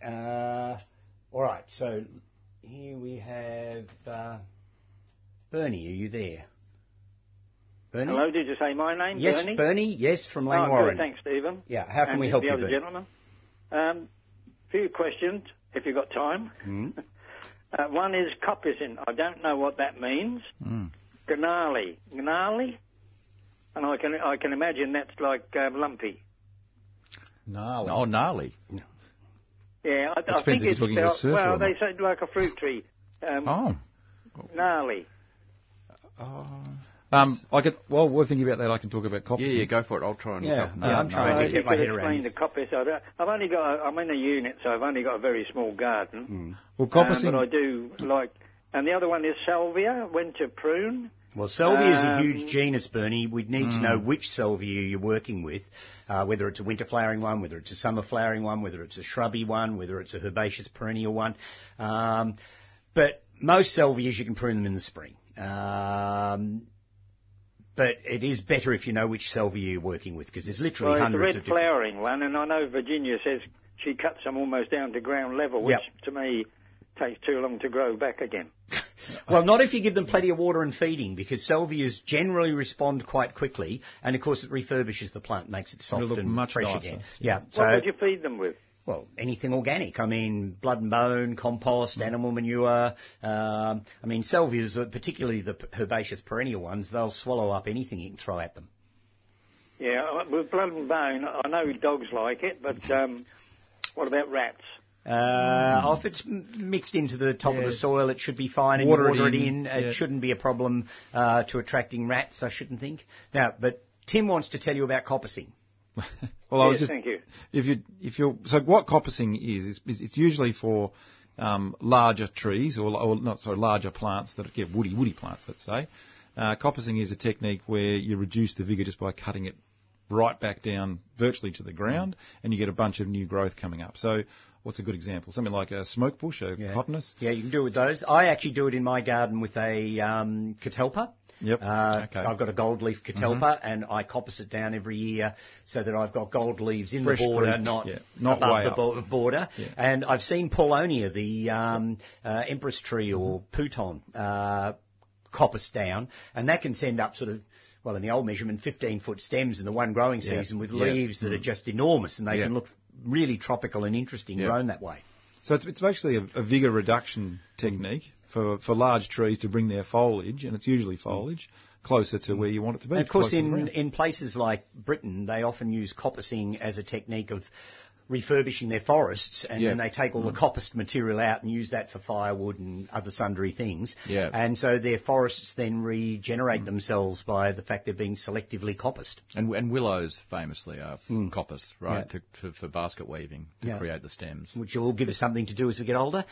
Uh, all right, so here we have uh, Bernie. Are you there? Bernie? Hello, did you say my name, Yes, Bernie? Bernie. Yes, from Oh, Langwarrin. good, thanks, Stephen. Yeah, how can and we help the you, other Bernie? gentleman? Um, few questions, if you've got time. Hmm? Uh, one is coppicing. I don't know what that means. Mm. Gnarly. Gnarly? And I can I can imagine that's like um, lumpy. Gnarly. Oh, gnarly. Yeah, I, I depends think if you're it's talking to a well, or they not. say like a fruit tree. Um, Oh. Gnarly. Um, I could. While we're thinking about that, I can talk about Yeah, coppice. yeah, go for it. I'll try and Yeah, look up. yeah, I'm trying Uh, to get my head around the coppice. I don't- I've only got a, I'm in a unit, so I've only got a very small garden. Well, Um, coppicing. but I do like, and the other one is salvia, winter prune. Well, salvia is a Um, huge genus, Bernie. We'd need to know which salvia you're working with, uh, whether it's a winter flowering one, whether it's a summer flowering one, whether it's a shrubby one, whether it's a herbaceous perennial one. Um, but most salvias you can prune them in the spring. Um, but it is better if you know which salvia you're working with because there's literally Well, it's the hundreds red of different. flowering one, and I know Virginia says she cuts them almost down to ground level, which Yep. to me takes too long to grow back again. Well, not if you give them plenty of water and feeding, because salvias generally respond quite quickly, and of course it refurbishes the plant, makes it soft look and much fresh nicer. again. Yeah. So, what would you feed them with? Well, anything organic. I mean, blood and bone, compost, animal manure. Um, I mean, salvias, particularly the herbaceous perennial ones, they'll swallow up anything you can throw at them. Yeah, uh, with blood and bone, I know dogs like it, but um, what about rats? Uh, If it's mixed into the top of the soil, it should be fine, and Water it water it in, in. It yeah. shouldn't be a problem uh, to attracting rats, I shouldn't think. Now, but Tim wants to tell you about coppicing. well, I was just. thank you. If you if you're so what coppicing is is, is it's usually for um, larger trees or, or not sorry larger plants that get woody woody plants let's say. Uh, coppicing is a technique where you reduce the vigor just by cutting it right back down virtually to the ground, and you get a bunch of new growth coming up. So, what's a good example? Something like a smoke bush, a cotinus. Yeah, you can do it with those. I actually do it in my garden with a um, catalpa. Yep. Uh, Okay. I've got a gold leaf catalpa, and I coppice it down every year so that I've got gold leaves in Fresh the border, fruit, not yeah, not above the bo- border. Yeah. And I've seen Paulownia, the um, uh, empress tree or pouton, uh, coppice down, and that can send up sort of. Well, in the old measurement, 15 foot stems in the one growing Yeah. season with Yeah. leaves that are just enormous and they can look really tropical and interesting grown that way. So it's, it's actually a, a vigor reduction technique for, for large trees to bring their foliage, and it's usually mm. foliage, closer to mm. where you want it to be. And of course, closer to the in, in places like Britain, they often use coppicing as a technique of refurbishing their forests, and Yeah. then they take all the coppiced material out and use that for firewood and other sundry things. Yeah. And so their forests then regenerate themselves by the fact they're being selectively coppiced. And, and willows famously are coppiced, right, Yeah. to, to, for basket weaving to Yeah. create the stems. Which will give us something to do as we get older.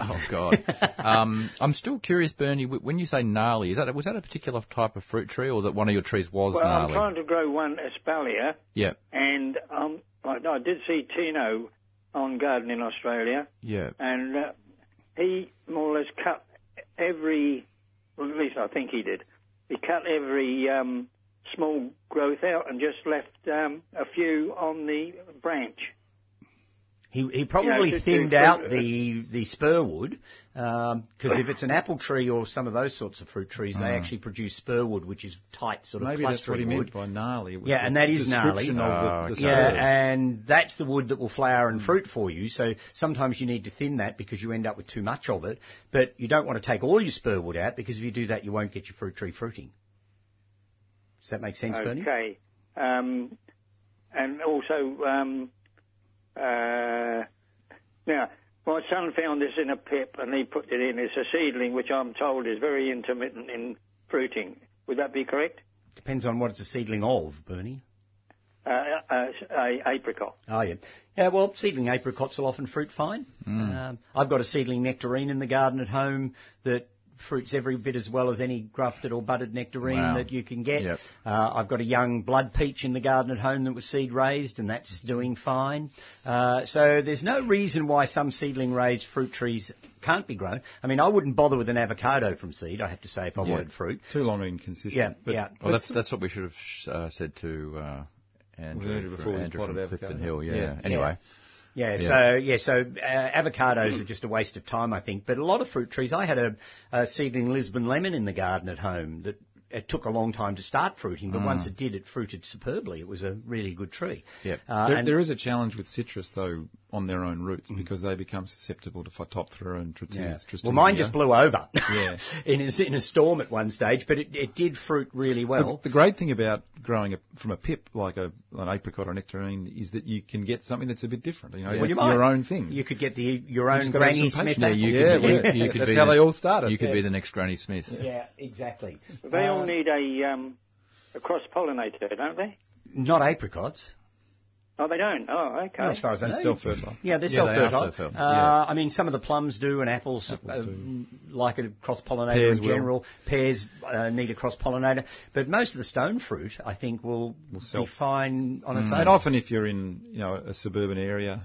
Oh God. um, I'm still curious, Bernie. When you say gnarly, is that was that a particular type of fruit tree, or that one of your trees was Well, I'm trying to grow one espalier, Yeah, and um, I, I did see Tino on Gardening Australia, yeah. and uh, he more or less cut every, well, at least I think he did. He cut every um, small growth out and just left um, a few on the branch. He, he probably just thinned out the, the spur wood, because if it's an apple tree or some of those sorts of fruit trees, they actually produce spur wood, which is tight, sort of Maybe that's what he clustery meant by gnarly. Yeah, the and that is gnarly. description of the, the Yeah, spurs. and that's the wood that will flower and fruit for you. So sometimes you need to thin that because you end up with too much of it. But you don't want to take all your spur wood out because if you do that, you won't get your fruit tree fruiting. Does that make sense, Bernie? Okay. Um, and also, um, uh, now, my son found this in a pip and he put it in. It's a seedling, which I'm told is very intermittent in fruiting. Would that be correct? Depends on what it's a seedling of, Bernie. Uh, uh, a apricot. Oh, yeah. Yeah, well, seedling apricots will often fruit fine. Um, I've got a seedling nectarine in the garden at home that fruits every bit as well as any grafted or budded nectarine Wow. that you can get. Yep. Uh, I've got a young blood peach in the garden at home that was seed raised, and that's doing fine. Uh, so there's no reason why some seedling raised fruit trees can't be grown. I mean, I wouldn't bother with an avocado from seed, I have to say, if I Yeah. wanted fruit. Too long and inconsistent. Yeah, But yeah. Well, that's that's what we should have sh- uh, said to uh, Andrew, Andrew before Andrew plotted from avocado. Clifton Hill. Yeah. Yeah. Anyway, Yeah, Yeah. so yeah, so uh, avocados are just a waste of time, I think. But a lot of fruit trees. I had a, a seedling Lisbon lemon in the garden at home that it took a long time to start fruiting, but once mm. it did, it fruited superbly. It was a really good tree. Yep. Uh, there, there is a challenge with citrus, though, on their own roots mm. because they become susceptible to phytophthora and tritis. Yeah. tristinia. Well, mine just blew over Yeah. in, a, in a storm at one stage, but it, it did fruit really well. The, the great thing about growing a, from a pip like a, an apricot or a nectarine is that you can get something that's a bit different. You know, Well, it's you might. your own thing. You could get the your You own just Granny Smith. patience. apple. you Yeah, could, well, you, you could that's be how the, they all started. You could Yeah. be the next Granny Smith. Yeah, exactly. They all uh, Need a, um, a cross pollinator, don't they? not apricots. Oh, they don't. Oh, okay. As far as I know. It's self-fertile. Yeah, they're Yeah, self-fertile. self-fertile. Uh, I mean, some of the plums do, and apples, Apples uh, do. like a cross-pollinator Pears in will. general. Pears uh, need a cross-pollinator, but most of the stone fruit, I think, will, Will be self- fine on its And own. And often, if you're in you know a suburban area,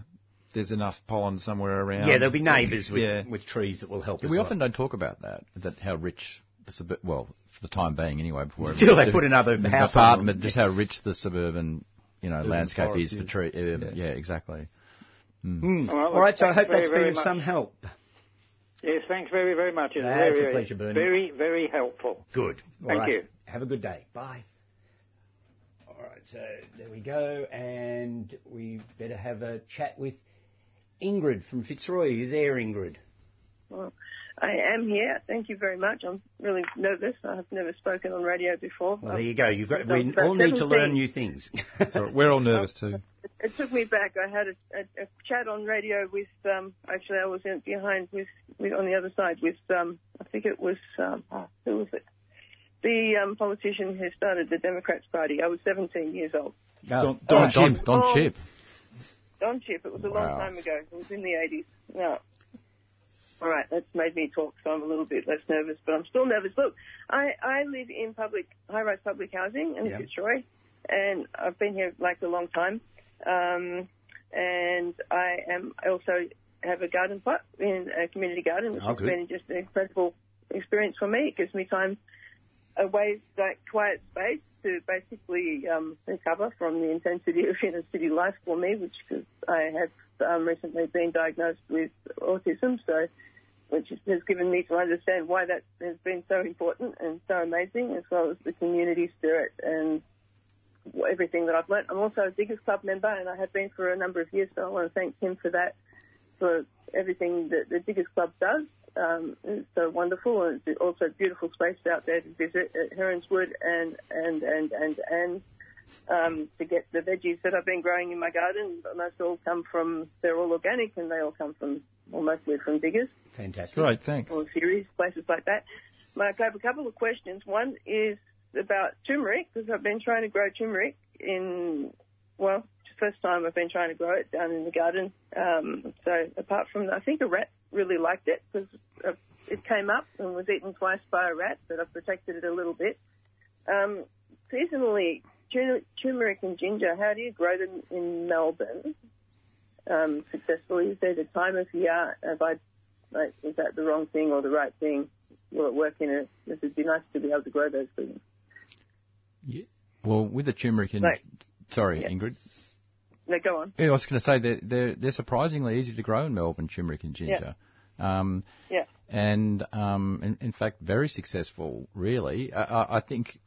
there's enough pollen somewhere around. yeah, there'll be neighbours with, Yeah. with trees that will help. as We well. often don't talk about that. That how rich the sub- well for the time being anyway. Before Until they put another the house on apartment, them. just how rich the suburban you know Urban landscape forest is for tree. Uh, Yeah. yeah. exactly. All right, All right, so I thanks hope that's very, been very of some help. Yes, thanks very, very much. It's That's very, a very, pleasure, Bernie. Very, very helpful. Good. All Thank right. you. Have a good day. Bye. All right, so there we go, and we better have a chat with Ingrid from Fitzroy. Are you there, Ingrid? Well, I am here. Thank you very much. I'm really nervous. I've never spoken on radio before. Well, there you go. You've got. We about all need to learn new things. So we're all nervous too. It took me back. I had a, a, a chat on radio with. Um, actually, I was in, behind with, with on the other side with. Um, I think it was um, oh, who was it? The um, politician who started the Democrats Party. I was 17 years old. Oh, Don, Don, Don Don, Chipp. Don Oh. Chipp. Don Chipp. It was a long time ago. It was in the 80s. No. All right, that's made me talk, so I'm a little bit less nervous, but I'm still nervous. Look, I, I live in public, high-rise public housing in Yeah. Fitzroy, and I've been here like a long time. Um, and I am also have a garden plot in a community garden, which Oh, has good. been just an incredible experience for me. It gives me time away, like quiet space to basically um, recover from the intensity of inner city life for me, which is, I have um, recently been diagnosed with autism, so which has given me to understand why that has been so important and so amazing, as well as the community spirit and everything that I've learnt. I'm also a Diggers Club member, and I have been for a number of years, so I want to thank him for that, for everything that the Diggers Club does. Um, it's so wonderful, and it's also a beautiful space out there to visit at Heronswood, and and and and and um, to get the veggies that I've been growing in my garden. Most all come from, they're all organic, and they all come from, or mostly from Diggers Fantastic. Great, thanks. or series, places like that. Mark, I have a couple of questions. One is about turmeric, because I've been trying to grow turmeric in, well, the first time I've been trying to grow it down in the garden. Um, so apart from, I think a rat really liked it, because uh, it came up and was eaten twice by a rat, but I've protected it a little bit. Um, seasonally, tur- turmeric and ginger, how do you grow them in Melbourne um, successfully? Is there the time of year? Have I like, is that the wrong thing or the right thing? Will it work in a? It would be nice to be able to grow those things. Yeah. Well, with the turmeric and Right. sorry, Yeah. Ingrid. no, go on. Yeah, I was going to say they're, they're they're surprisingly easy to grow in Melbourne, turmeric and ginger. Um, Yeah. and um, in, in fact, very successful. Really, I- I think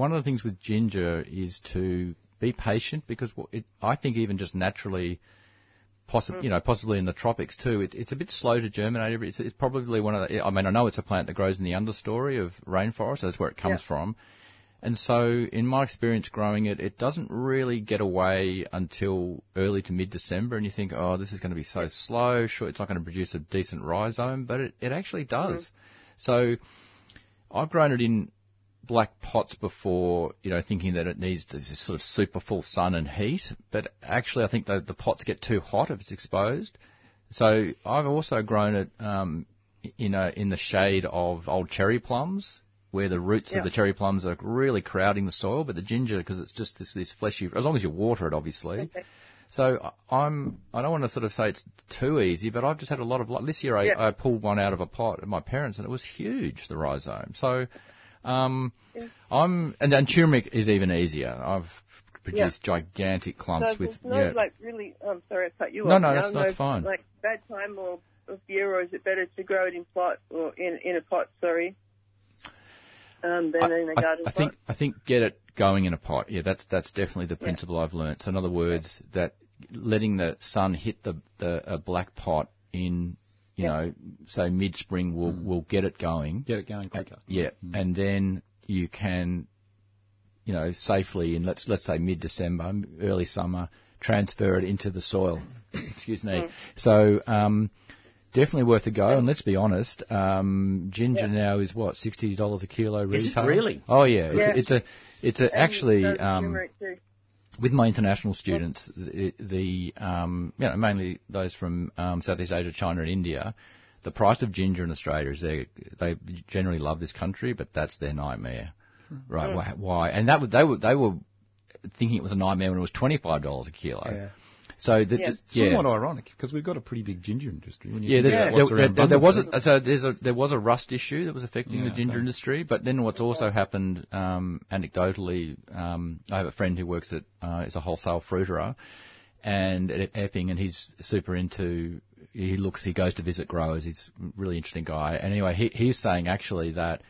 one of the things with ginger is to be patient because it, I think even just naturally, possibly hmm. you know, possibly in the tropics too, it, it's a bit slow to germinate. It's, it's probably one of the. I mean, I know it's a plant that grows in the understory of rainforest. So That's where it comes Yeah. from. And so, in my experience growing it, it doesn't really get away until early to mid-December, and you think, oh, this is going to be so slow, sure, it's not going to produce a decent rhizome, but it, it actually hmm. does. So, I've grown it in black pots before, you know, thinking that it needs this sort of super full sun and heat, but actually I think the, the pots get too hot if it's exposed. So, I've also grown it um, in, a, in the shade of old cherry plums, where the roots Yeah. of the cherry plums are really crowding the soil, but the ginger, because it's just this, this fleshy, as long as you water it, obviously. So I- I'm, I don't want to sort of say it's too easy, but I've just had a lot of luck. This year I, Yeah. I pulled one out of a pot at my parents and it was huge, the rhizome. So, um, I'm, and, and turmeric is even easier. I've produced gigantic clumps so with, no yeah. like really. I'm sorry, I cut you No, off. no, now. that's- that's fine. Like bad time or of year, or is it better to grow it in plot or in in a pot? Sorry. Um, than in a I, garden I pot. think I think get it going in a pot. Yeah, that's that's definitely the principle I've learnt. So in other words, that letting the sun hit the the a black pot in you know say mid spring we'll, we'll get it going. Get it going quicker. Yeah, and then you can you know safely in let's let's say mid December, early summer, transfer it into the soil. Excuse me. So. Um, Definitely worth a go, and let's be honest. Um, ginger now is what sixty dollars a kilo retail. Is it really? Oh yeah, it's, Yeah. it's a it's a actually um. With my international students, the, the um, you know mainly those from um, Southeast Asia, China, and India. The price of ginger in Australia is they they generally love this country, but that's their nightmare, right? Why, why? And that was they were they were thinking it was a nightmare when it was twenty five dollars a kilo. Yeah. So the, Yeah. the- yeah. Somewhat ironic because we've got a pretty big ginger industry. When you Yeah, there, there, there, there, there was a, so there's a there was a rust issue that was affecting the ginger okay. industry, but then what's also happened um, anecdotally, um, I have a friend who works at uh, is a wholesale fruiterer, and at Epping, and he's super into. He looks, he goes to visit growers. He's a really interesting guy. And anyway, he, he's saying actually that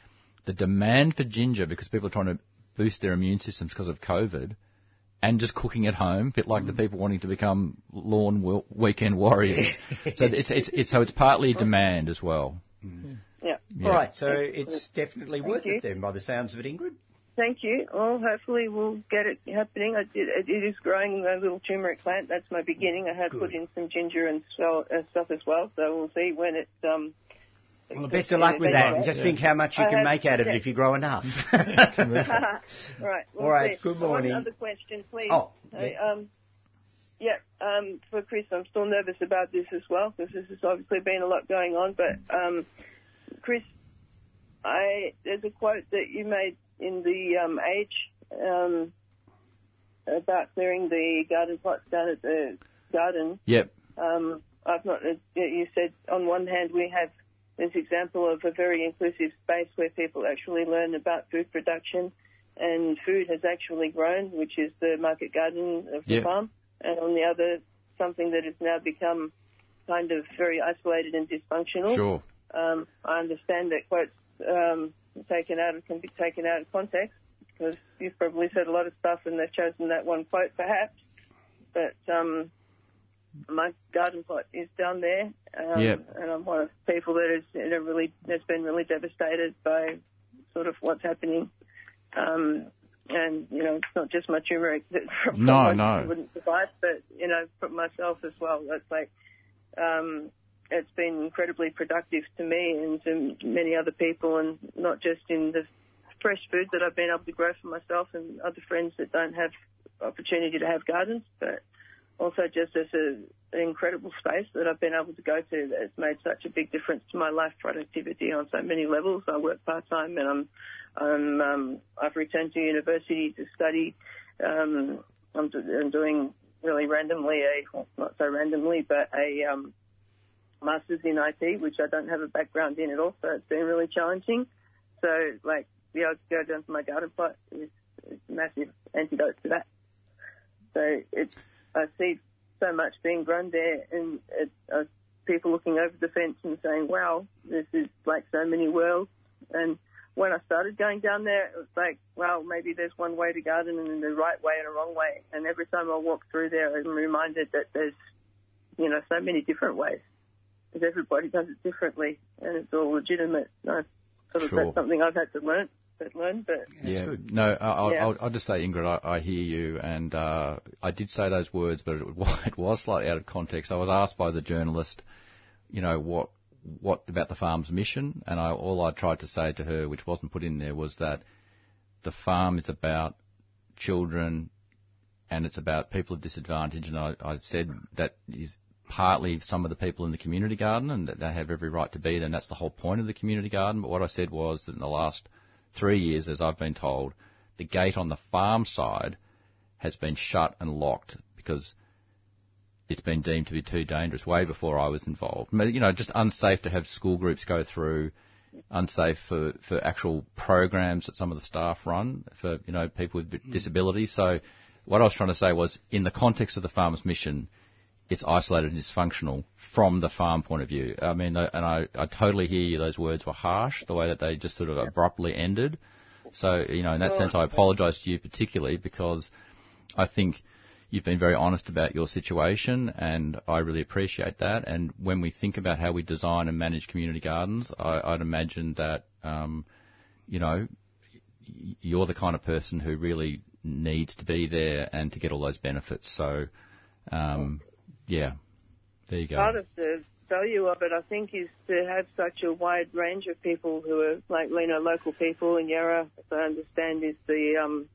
the demand for ginger because people are trying to boost their immune systems because of COVID. And just cooking at home, a bit like the people wanting to become lawn w- weekend warriors. so it's, it's, it's so it's partly demand as well. Yeah. Yeah. All right, so it's definitely Thank worth you. it then, by the sounds of it, Ingrid. Thank you. Well, hopefully we'll get it happening. I did, it, it is growing a little turmeric plant. That's my beginning. I have Good. put in some ginger and so, uh, stuff as well. So we'll see when it. Um, Well, best of luck with that, and just think how much you I can have- make out of it if you grow enough. right. We'll All right, see. good One morning. other question, please. Oh, Hey, um, yeah. Um, for Chris, I'm still nervous about this as well because this has obviously been a lot going on. But um, Chris, I there's a quote that you made in the um, Age um, about clearing the garden plots down at the garden. Yep. Um, I've not. uh, You said on one hand we have this example of a very inclusive space where people actually learn about food production, and food has actually grown, which is the market garden of the farm. And on the other, something that has now become kind of very isolated and dysfunctional. Sure. Um, I understand that quotes um, taken out can be taken out of context because you've probably said a lot of stuff and they've chosen that one quote perhaps. But um, my garden plot is down there, um, Yep. and I'm one of the people that is you know, really has been really devastated by sort of what's happening. Um, and you know, it's not just my turmeric that No, no. wouldn't survive, but you know, for myself as well. It's like um, it's been incredibly productive to me and to many other people, and not just in the fresh food that I've been able to grow for myself and other friends that don't have opportunity to have gardens, but also just as a, an incredible space that I've been able to go to that's made such a big difference to my life productivity on so many levels. I work part time and I'm, I'm um, I've returned to university to study. Um, I'm, do- I'm doing really randomly a well, not so randomly, but a um, masters in IT, which I don't have a background in at all, so it's been really challenging. So like be able to go down to my garden plot is, is massive antidote to that. So it's I see so much being grown there, and it, uh, people looking over the fence and saying, "Wow, this is like so many worlds." And when I started going down there, it was like, "Well, maybe there's one way to garden and the right way and a wrong way." And every time I walk through there, I'm reminded that there's, you know, so many different ways. Because everybody does it differently, and it's all legitimate. No, sort of Sure. that's something I've had to learn, but learn, but Yeah, no, I- I'll, Yeah. I'll, I'll just say, Ingrid, I, I hear you, and uh, I did say those words, but it, it was slightly out of context. I was asked by the journalist, you know, what what about the farm's mission, and I, all I tried to say to her, which wasn't put in there, was that the farm is about children, and it's about people of disadvantage, and I, I said that is partly some of the people in the community garden, and that they have every right to be there, and that's the whole point of the community garden. But what I said was that in the last three years, as I've been told, the gate on the farm side has been shut and locked because it's been deemed to be too dangerous way before I was involved. You know, just unsafe to have school groups go through, unsafe for, for actual programs that some of the staff run for, you know, people with mm. disabilities. So what I was trying to say was in the context of the farmer's mission, it's isolated and dysfunctional from the farm point of view. I mean, and I, I totally hear you, those words were harsh, the way that they just sort of abruptly ended. So, you know, in that sense, I apologise to you particularly because I think you've been very honest about your situation and I really appreciate that. And when we think about how we design and manage community gardens, I, I'd imagine that, um, you know, you're the kind of person who really needs to be there and to get all those benefits. So, um, yeah, there you go. part of the value of it, I think, is to have such a wide range of people who are like, you know, local people in Yarra, as I understand, is the, um,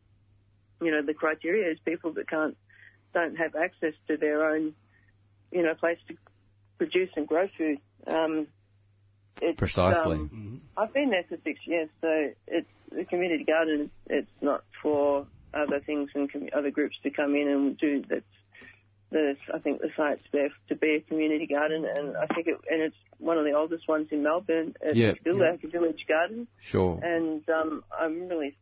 you know, the criteria is people that can't, don't have access to their own, you know, place to produce and grow food. Um, it's, Precisely. um, I've been there for six years, so it's the community garden. It's not for other things and com- other groups to come in and do. That's the I think the site's there to be a community garden, and I think it and it's one of the oldest ones in Melbourne. It's Yeah. still like a village garden, Sure. and um, I'm really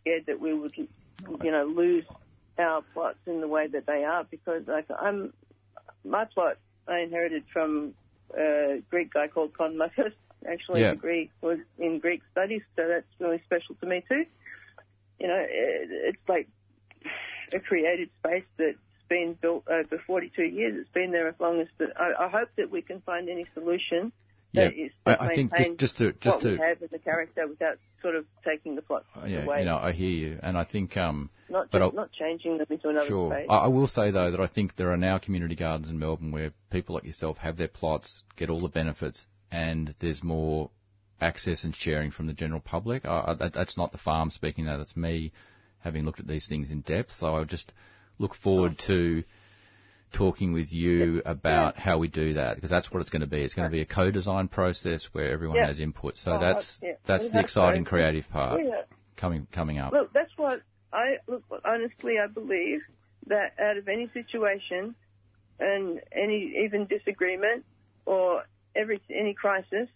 scared that we would, you know, lose our plots in the way that they are because like I'm my plot I inherited from a Greek guy called Con My first actually Yeah. degree was in Greek studies, so that's really special to me too. You know, it, it's like a created space that's been built over 42 years. It's been there as long as the. I, I hope that we can find any solution Yeah, I, I think just, just to just what to we have as a character without sort of taking the plot yeah, away. you know, I hear you, and I think um, not but not changing them into another Sure. I will say though that I think there are now community gardens in Melbourne where people like yourself have their plots, get all the benefits, and there's more access and sharing from the general public. I, I, that, that's not the farm speaking now. That's me having looked at these things in depth. So I just look forward to talking with you about how we do that because that's what it's going to be. It's going to be a co-design process where everyone Yeah. has input. So Oh, that's yeah. that's We the exciting so. creative part Yeah. coming coming up. Look, that's what I look. Honestly, I believe that out of any situation and any even disagreement or every any crisis,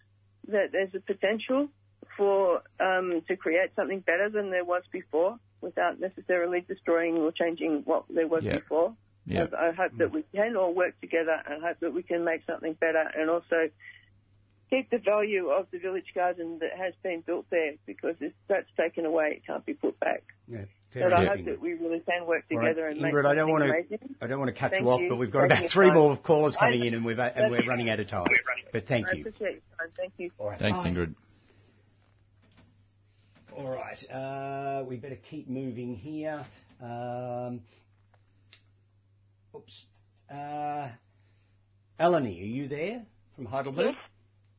that there's a potential for um, to create something better than there was before, without necessarily destroying or changing what there was Yeah. before. Yeah. I hope that we can all work together and hope that we can make something better and also keep the value of the village garden that has been built there because if that's taken away, it can't be put back. Yeah, But I hope that we really can work All right, together and make Ingrid, I don't want to. amazing. I don't want to cut Thank you off, you but we've got for about three time. more callers I- coming in, and we've and we're running out of time. But thank I you. appreciate your time. Thank you. All right. Thanks, Bye. Ingrid. All right, uh, we better keep moving here. Um, oops. Uh, Eleni, are you there from Heidelberg?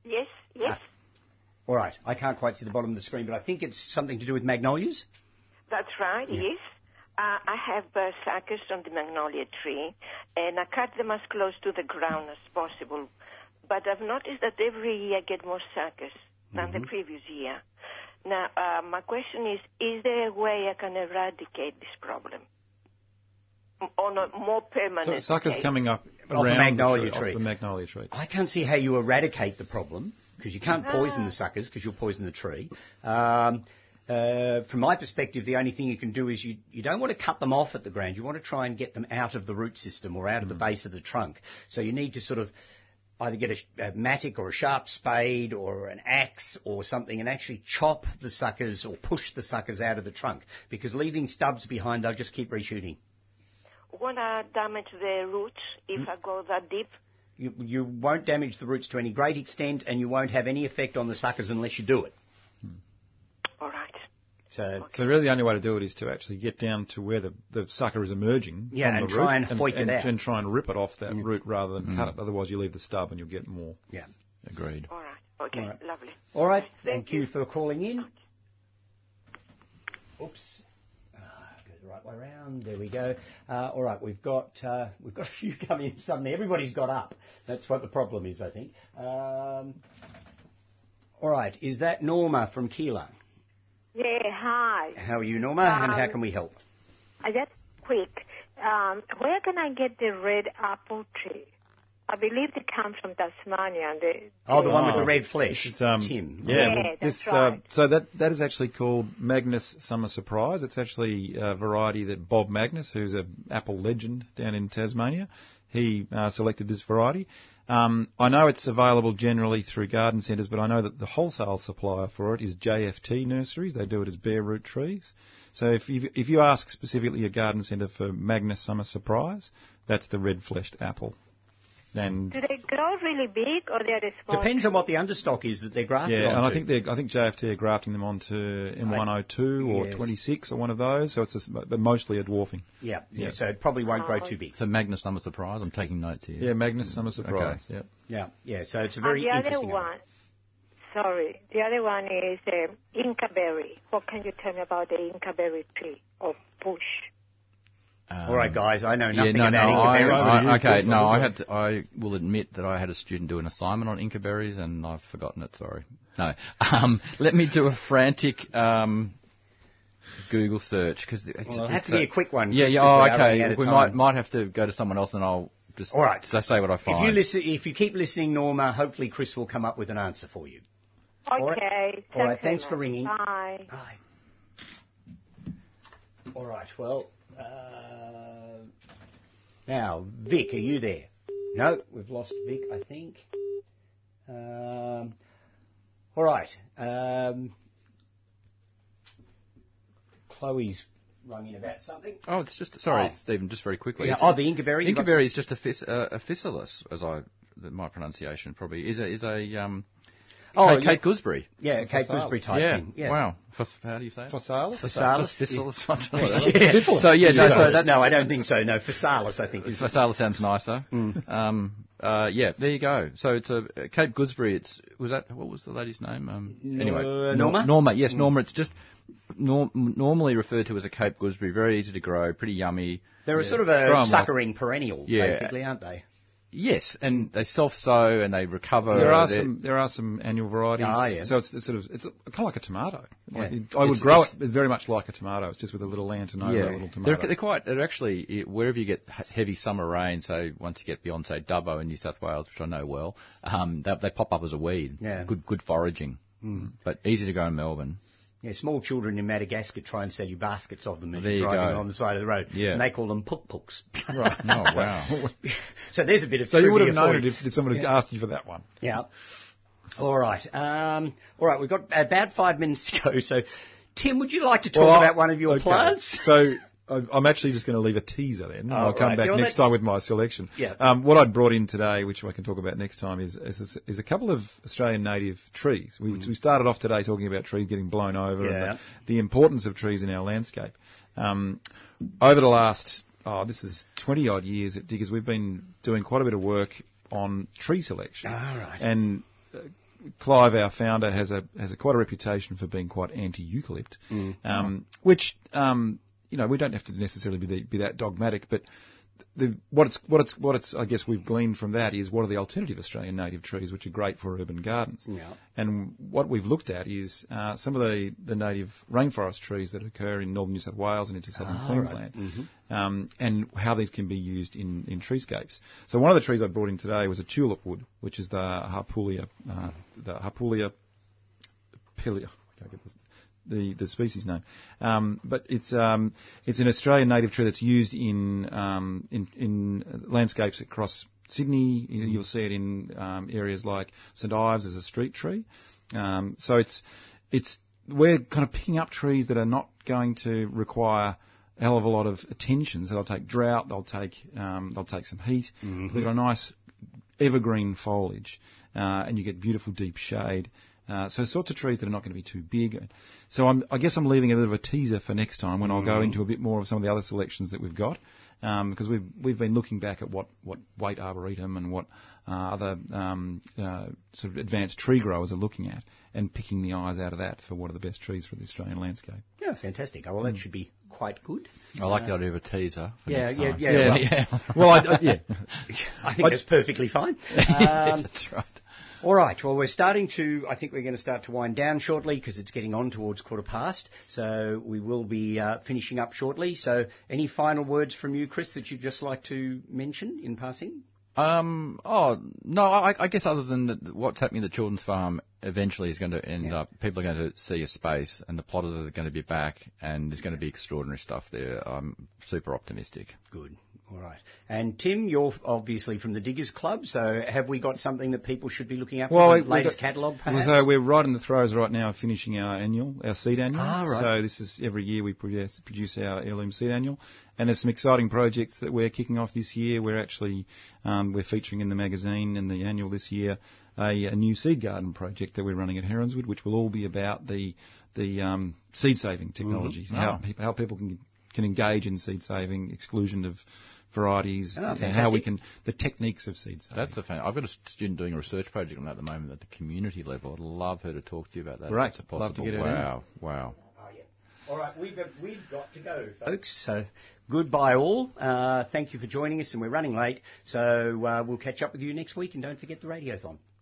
Yes, yes, Yes. All right, I can't quite see the bottom of the screen, but I think it's something to do with magnolias. that's right, yes. Uh, I have uh, suckers on the magnolia tree, and I cut them as close to the ground as possible. But I've noticed that every year I get more suckers than the previous year. Now, uh, my question is, is there a way I can eradicate this problem? M- On a more permanent So suckers coming up the around magnolia the tree, tree. Off the magnolia tree. I can't see how you eradicate the problem because you can't Ah. poison the suckers because you'll poison the tree. Um, uh, from my perspective, the only thing you can do is you, you don't want to cut them off at the ground. You want to try and get them out of the root system or out of the base of the trunk. So you need to sort of either get a, a mattock or a sharp spade or an axe or something and actually chop the suckers or push the suckers out of the trunk because leaving stubs behind, they'll just keep reshooting. Won't I damage the roots if Hmm? I go that deep? You, you won't damage the roots to any great extent and you won't have any effect on the suckers unless you do it. All right. So, So really, the only way to do it is to actually get down to where the, the sucker is emerging Yeah, from and the try root and hoik it and, out. and try and rip it off that root rather than cut it. Otherwise, you leave the stub and you'll get more. yeah. Agreed. All right. Okay. All right. Lovely. All right. Thank Thank you for calling in. Oops. Ah, go the right way around. There we go. Uh, all right, we've got uh, we've got a few coming in suddenly. Everybody's got up. That's what the problem is, I think. Um, all right, is that Norma from Keilor? Yeah, hi. How are you, Norma? and how Um, can we help? I just quick. Um, where can I get the red apple tree? I believe it comes from Tasmania. And the, Oh, the one with Oh, the red flesh. It's, um, Tim. Yeah, Yeah, well, that's this, uh, right. so that that is actually called Magnus Summer Surprise. It's actually a variety that Bob Magnus, who's a apple legend down in Tasmania, he uh, selected this variety. Um, I know it's available generally through garden centres, but I know that the wholesale supplier for it is JFT Nurseries. They do it as bare root trees. So if you if you ask specifically a garden centre for Magnus Summer Surprise, that's the red fleshed apple. And do they grow really big or they're small? Depends on what the understock is that they're grafted Yeah, and I think they're, I think JFT are grafting them onto M102 or Yes. 26 or one of those. So it's a, s- but mostly a dwarfing. yeah, yeah, Yeah. so it probably won't grow too big. So Magnus Summer Surprise. I'm taking notes here. Yeah, Magnus Summer Surprise. Yeah. Yeah, yeah. So it's a And very the other interesting. one, sorry, the other one is um, Inca berry. What can you tell me about the Inca berry tree or bush? Um, All right, guys. I know nothing no, no. about I, Inca berries. I, okay, no. I had. To, I will admit that I had a student do an assignment on Inca berries, and I've forgotten it. Sorry. No. Um, let me do a frantic um, Google search because it's, Well, it'll have it's to be a quick one, Yeah, yeah. Oh, we are running out okay. We might might have to go to someone else, and I'll just All right. so say what I find. If you listen, if you keep listening, Norma, hopefully Chris will come up with an answer for you. Okay. All right. All right, thanks for ringing. Bye. Bye. All right. Well, uh, now Vic, are you there? No, we've lost Vic. I think. Um, all right. Um, Chloe's rung in about something. Oh, it's just sorry, Oh. Stephen. Just very quickly. Yeah, oh, the got Incaberry is just a, fis, uh, a physalis, as I my pronunciation probably is a is a um. Oh, Cape, yeah. Gooseberry. Yeah, Cape Facile. Gooseberry type yeah. thing. Yeah. Wow. How do you say it? Phasalis. Physalis. I don't. Yeah. So yeah, no, so that's no, I don't think so. No, Phasalis, I think is. Sounds nicer. Mm. Um, uh, yeah, there you go. So it's a uh, Cape Gooseberry. It's was that what was the lady's name? Um, anyway, Uh, Norma? Norma. Yes, Mm. Norma. It's just nor- normally referred to as a Cape Gooseberry. Very easy to grow. Pretty yummy. They're a sort of a suckering perennial, Yeah. basically, aren't they? Yes, and they self sow and they recover. There are some there are some annual varieties. Ah, yeah. So it's, it's sort of it's kind of like a tomato. Like Yeah. it- I would It's- grow it's- it. It's very much like a tomato. It's just with a little lantern over Yeah, a little they're, tomato. they're quite. They're actually wherever you get heavy summer rain. So once you get beyond say Dubbo in New South Wales, which I know well, um, they, they pop up as a weed. Yeah. good good foraging, Mm. but easy to grow in Melbourne. Yeah, small children in Madagascar try and sell you baskets of them as you're driving go. along the side of the road. Yeah. And they call them puk puks. Right. Oh wow. so there's a bit of so you would have known it if, if someone had asked you for that one. Yeah. All right. Um, all right, we've got about five minutes to go. So, Tim, would you like to talk Well, about one of your okay. plants? So I'm actually just going to leave a teaser then. Oh, I'll come right. back Yeah, well, next time with my selection. Yeah. Um, what I'd brought in today, which I can talk about next time, is is, is a couple of Australian native trees. We, we started off today talking about trees getting blown over Mm. Yeah. and the, the importance of trees in our landscape. Um, over the last, oh, this is 20 odd years at Diggers, we've been doing quite a bit of work on tree selection. All right. And uh, Clive, our founder, has a has a quite a reputation for being quite anti-eucalypt, Mm. um, which um, you know we don't have to necessarily be, the, be that dogmatic, but the, what it's what it's what it's I guess we've gleaned from that is what are the alternative Australian native trees which are great for urban gardens. Yeah. And what we've looked at is uh, some of the, the native rainforest trees that occur in northern New South Wales and into southern Ah, Queensland, right. Mhm. um, and how these can be used in, in treescapes. So one of the trees I brought in today was a tulip wood, which is the Harpullia, uh, the Harpullia pilia. I can't get this. The, the species name. Um, but it's um, it's an Australian native tree that's used in um, in, in landscapes across Sydney. You- You'll see it in um, areas like St Ives as a street tree. Um, so it's it's we're kind of picking up trees that are not going to require a hell of a lot of attention. So they'll take drought, they'll take um, they'll take some heat. Mm-hmm. They've got a nice evergreen foliage, uh, and you get beautiful deep shade. Uh, so sorts of trees that are not going to be too big. So I'm, I guess I'm leaving a bit of a teaser for next time when I'll go Mhm. into a bit more of some of the other selections that we've got. Um, because we've we've been looking back at what what Waite Arboretum and what uh, other um, uh, sort of advanced tree growers are looking at, and picking the eyes out of that for what are the best trees for the Australian landscape. Yeah, fantastic. Oh, well, that should be quite good. I like Uh, the idea of a teaser. For Yeah, next yeah, time. yeah, Yeah. Well, I- I- yeah. I think I- that's perfectly fine. Um, That's right. All right. Well, we're starting to. I think we're going to start to wind down shortly because it's getting on towards quarter past. So we will be uh, finishing up shortly. So, any final words from you, Chris, that you'd just like to mention in passing? Um. Oh no. I, I guess other than that, what's happening at the children's farm eventually is going to end up. People are going to see a space, and the plotters are going to be back, and there's going to be extraordinary stuff there. I'm super optimistic. Good. All right. And Tim, you're obviously from the Diggers Club. So, have we got something that people should be looking at? Well, for we- the latest catalogue, perhaps. So we're right in the throes right now of finishing our annual, our seed annual. Ah, right. So this is every year we produce, produce our heirloom seed annual, and there's some exciting projects that we're kicking off this year. We're actually um, we're featuring in the magazine and the annual this year a, a new seed garden project that we're running at Heronswood, which will all be about the the um, seed saving technologies, Mhm. how Oh. people, how people can can engage in seed saving, exclusion of varieties, Ah, and how we can the techniques of seed saving. That's the thing. I've got a student doing a research project on that at the moment at the community level. I'd love her to talk to you about that. if Great. That's possible. Love to get her in. wow. Wow. All right, we've got, we've got to go, folks. So goodbye, all. Uh, thank you for joining us, and we're running late. So uh, we'll catch up with you next week, and don't forget the radiothon.